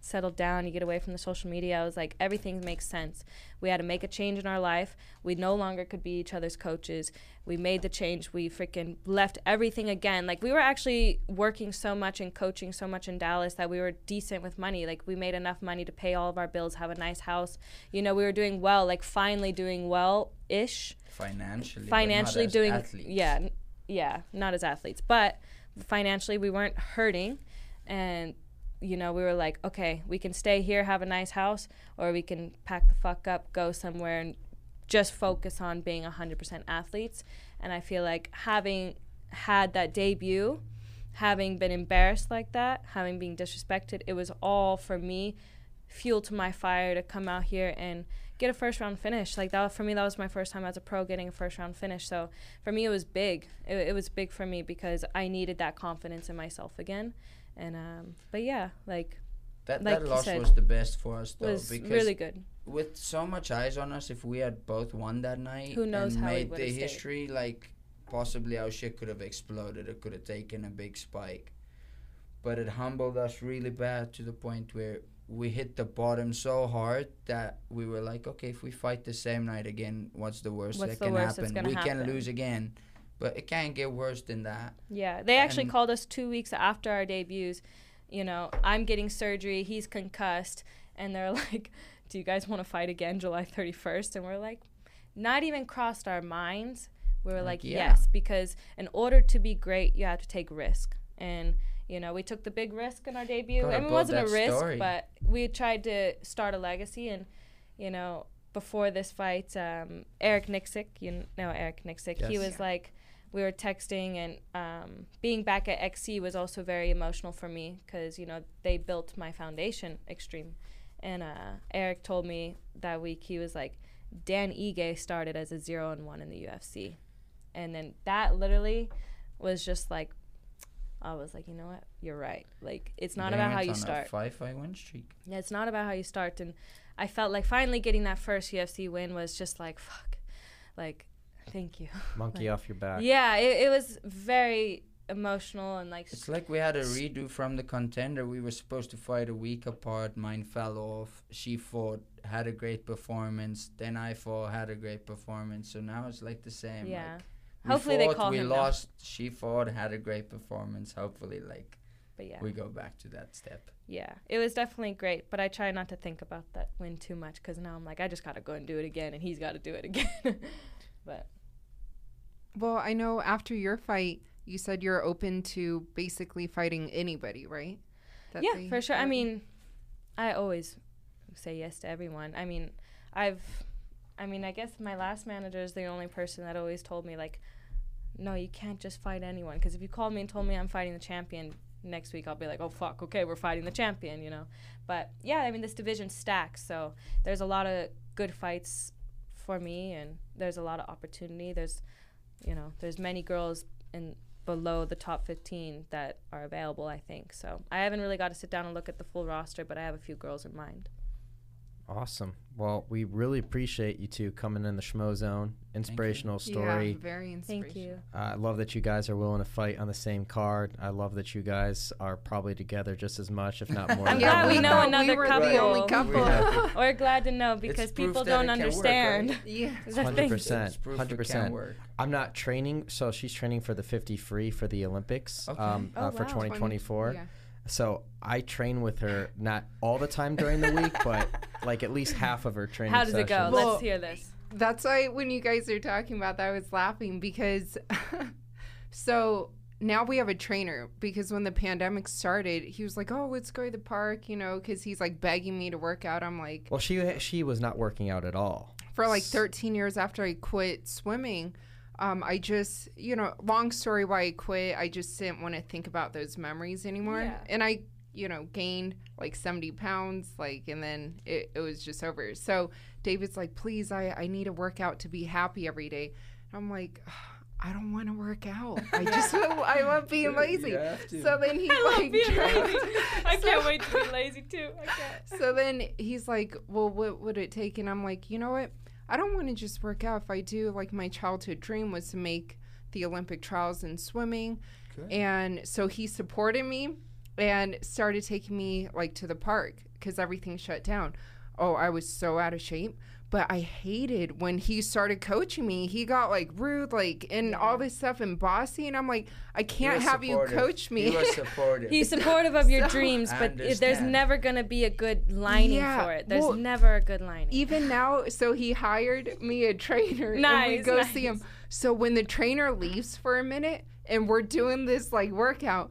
settle down, you get away from the social media. I was like, everything makes sense. We had to make a change in our life. We no longer could be each other's coaches. We made the change. We freaking left everything again. Like we were actually working so much and coaching so much in Dallas that we were decent with money. Like we made enough money to pay all of our bills, have a nice house. You know, we were doing well, like finally doing well ish. financially, Financially doing athletes. yeah, yeah, not as athletes, but financially we weren't hurting and you know, we were like, okay, we can stay here, have a nice house, or we can pack the fuck up, go somewhere, and just focus on being 100% athletes. And I feel like having had that debut, having been embarrassed like that, having been disrespected, it was all for me fuel to my fire to come out here and get a first round finish. Like that for me, that was my first time as a pro getting a first round finish. So for me, it was big. It, it was big for me because I needed that confidence in myself again. And um, but yeah, like That Like that loss said, was the best for us though, was because really good. with so much eyes on us, if we had both won that night, Who knows and how made the stayed. history, like possibly our shit could have exploded. It could have taken a big spike, but it humbled us really bad to the point where we hit the bottom so hard that we were like, okay, if we fight the same night again, what's the worst What's that the can worst happen? We can lose again, but it can't get worse than that. Yeah, they actually And- called us two weeks after our debuts. You know, I'm getting surgery, he's concussed, and they're like, "Do you guys want to fight again July 31st?" And we're like, not even crossed our minds. We were Like, like, yeah. yes, because in order to be great, you have to take risk. And you know, we took the big risk in our debut. Gotta I mean, it wasn't a risk, story. but we tried to start a legacy. And you know, before this fight, um, Eric Nicksick, you know Eric Nicksick, he Yes. was like, we were texting, and um, being back at XC was also very emotional for me because you know they built my foundation, Xtreme. And uh, Eric told me that week he was like, Dan Ige started as a zero and one in the UFC, and then that literally was just like, I was like, you know what, you're right. Like it's not They about how you on start. Five fight win streak. Yeah, it's not about how you start. And I felt like finally getting that first UFC win was just like, fuck, like, thank you. Monkey off your back. Yeah, it, it was very emotional and like, It's like we had a redo from the contender. We were supposed to fight a week apart. Mine fell off. She fought, had a great performance. Then I fought, had a great performance. So now it's like the same. yeah. Like, we Hopefully they call we him now. lost. She fought, had a great performance. Hopefully, like But yeah, we go back to that step. yeah, it was definitely great. But I try not to think about that win too much because now I'm like, I just got to go and do it again, and he's got to do it again. but Well, I know after your fight, you said you're open to basically fighting anybody, right? That yeah, for sure. I mean, I always say yes to everyone. I mean, I've, I mean, I guess my last manager is the only person that always told me like, no, you can't just fight anyone. Because if you called me and told me I'm fighting the champion next week, I'll be like, oh fuck, okay, we're fighting the champion, you know. But yeah, I mean, this division stacks, so there's a lot of good fights for me, and there's a lot of opportunity. There's, you know, there's many girls in below the top 15 that are available, I think. So I haven't really got to sit down and look at the full roster, but I have a few girls in mind. Awesome. Well, we really appreciate you two coming in the Schmozone. Inspirational story. Yeah, very inspirational. Thank you. Uh, I love that you guys are willing to fight on the same card. I love that you guys are probably together just as much, if not more. I'm glad one we know another. another we were couple. the only We're couple. happy. We're glad to know because proof people don't it can work, understand. right? yeah. Hundred percent, It's proof hundred it can percent. work. I'm not training, so she's training for the 50 free for the Olympics Okay. um, Oh, uh, for wow. 2024. Yeah. So I train with her not all the time during the week, but like at least half of her training. How does it go? Well- Let's hear this. That's why when you guys are talking about that, I was laughing because so now we have a trainer because when the pandemic started, he was like, "Oh, let's go to the park," you know, because he's like begging me to work out. I'm like, Well, she she was not working out at all. for like 13 years after I quit swimming, um, I just, you know, long story why I quit. I just didn't want to think about those memories anymore. Yeah. And I, you know, gained like 70 pounds, like, and then it, it was just over. So David's like, please, I, I need to work out to be happy every day. And I'm like, "Ugh, I don't want to work out. I just, I love being lazy. So then he like, being tried- lazy. I So- can't wait to be lazy too. I can't. so then he's like, Well, what would it take? And I'm like, You know what? I don't want to just work out. If I do, like, my childhood dream was to make the Olympic trials in swimming. Good. And so he supported me and started taking me, like, to the park because everything shut down. Oh, I was so out of shape. But I hated when he started coaching me. He got like rude, like, and all this stuff and bossy. And I'm like, I can't was have you coach me. He was supportive. He's supportive of your So- dreams, but there's never gonna be a good lining Yeah, for it. There's well, never a good lining. even now so he hired me a trainer and we go nice. see him so when the trainer leaves for a minute and we're doing this like workout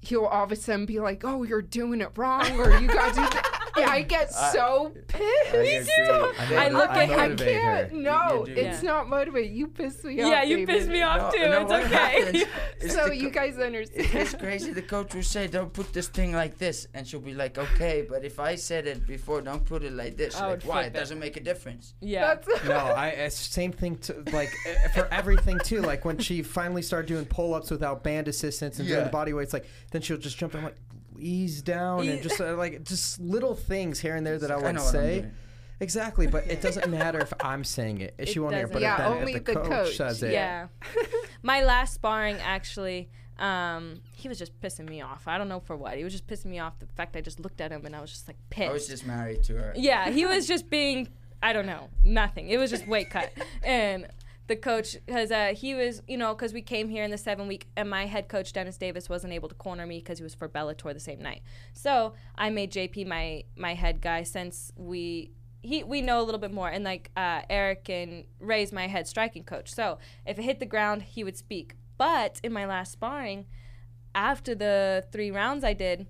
he'll all of a sudden be like oh you're doing it wrong or you gotta do that and i get so pissed I agree. I motiv- look I at- I I motivate her. can't. No, it's Yeah. not motivate. You piss me off. yeah, you David. pissed me off too. it's okay. So the you guys understand. It's crazy. The coach will say, "Don't put this thing like this," and she'll be like, "Okay," but if I said it before, don't put it like this. I Like, why? It it. doesn't make a difference. yeah. That's no, I same thing to like for everything too. Like when she finally started doing pull ups without band assistance and doing the body weights, like then she'll just jump. in. I'm like, ease down and just uh, like just little things here and there that I I would know what I'm say. doing. Exactly, but it doesn't matter if I'm saying it. She It won't hear, doesn't. but Yeah, if, then only if the, the coach, coach. says it. Yeah. My last sparring actually, um, he was just pissing me off. I don't know for what. He was just pissing me off. The fact I just looked at him and I was just like pissed. I was just married to her. yeah, he was just being, I don't know, nothing. It was just weight cut. And the coach, because uh, he was, you know, because we came here in the seven week, and my head coach, Dennis Davis, wasn't able to corner me because he was for Bellator the same night. So I made JP my, my head guy since we. He, we know a little bit more, and like uh, Eric and Ray's my head striking coach. So if it hit the ground, he would speak. But in my last sparring, after the three rounds I did,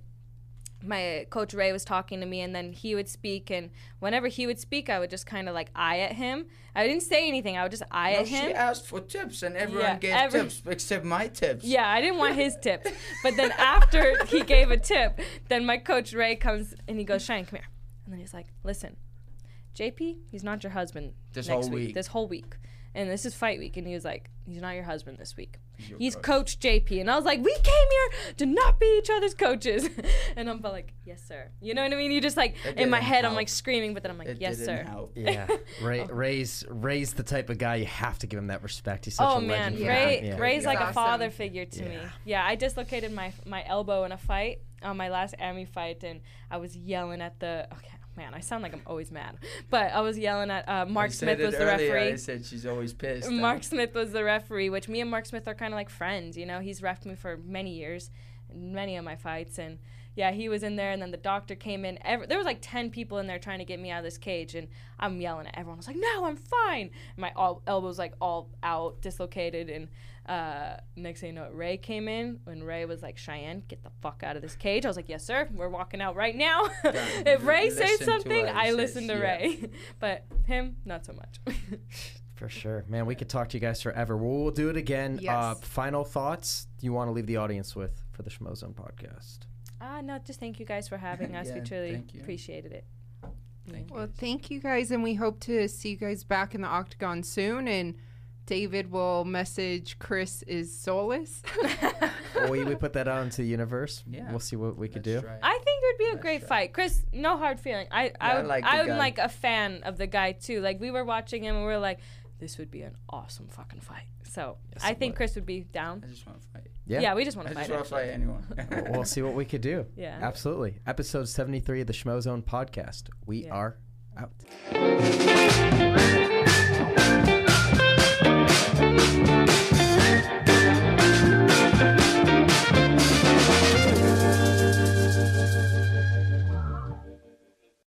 my coach Ray was talking to me, and then he would speak. And whenever he would speak, I would just kind of like eye at him. I didn't say anything. I would just eye No, at him. she asked for tips, and everyone Yeah, gave every- tips except my tips. Yeah, I didn't want his tip. But then after he gave a tip, then my coach Ray comes and he goes, Shine, come here. And then he's like, Listen, JP, he's not your husband This next whole week, week. This whole week. And this is fight week. And he was like, He's not your husband this week. Your He's coach." coach JP. And I was like, We came here to not be each other's coaches. and I'm like, Yes, sir. You know what I mean? You just like, It in my didn't head, I'm like screaming, but then I'm like, It Yes, didn't sir. help. Yeah, Ray, oh. Ray's Ray's the type of guy you have to give him that respect. He's such oh a man, legend. for Ray. Yeah. Ray's He's like a father figure to me. Yeah. Yeah, I dislocated my my elbow in a fight on my last Army fight, and I was yelling at the. Okay, man, I sound like I'm always mad, but I was yelling at uh, Mark Smith was the earlier, referee. I said she's always pissed. Mark Smith was the referee, which me and Mark Smith are kind of like friends. You know, he's refed me for many years, many of my fights, and yeah, he was in there, and then the doctor came in. Every, there was like ten people in there trying to get me out of this cage, and I'm yelling at everyone. I was like, "No, I'm fine." My all, elbows like all out, dislocated, and uh, next thing you know, Ray came in, When Ray was like, "Cheyanne, get the fuck out of this cage." I was like, "Yes, sir. We're walking out right now." if Ray says something, I says, listen to yeah. Ray, but him, not so much. For sure, man. We could talk to you guys forever. We'll, we'll do it again. Uh, final thoughts you want to leave the audience with for the Schmozone podcast? Ah, no, just thank you guys for having us. we truly appreciated it. Thank you. Well, thank you guys, and we hope to see you guys back in the octagon soon. And David will message Chris is soulless. we, we put that out into the universe. Yeah. We'll see what we could do. right. I think it would be a That's great right. fight. Chris, no hard feeling. I I, I would, like the I'm guy. like a fan of the guy too. Like we were watching him and we are like, this would be an awesome fucking fight. So Yes, I think would. Chris would be down. I just want to fight. Yeah. Yeah, we just want I to just fight. want to fight anyone. we'll see what we could do. Yeah. Absolutely. Episode 73 of the Schmozone podcast. We Yeah. are out.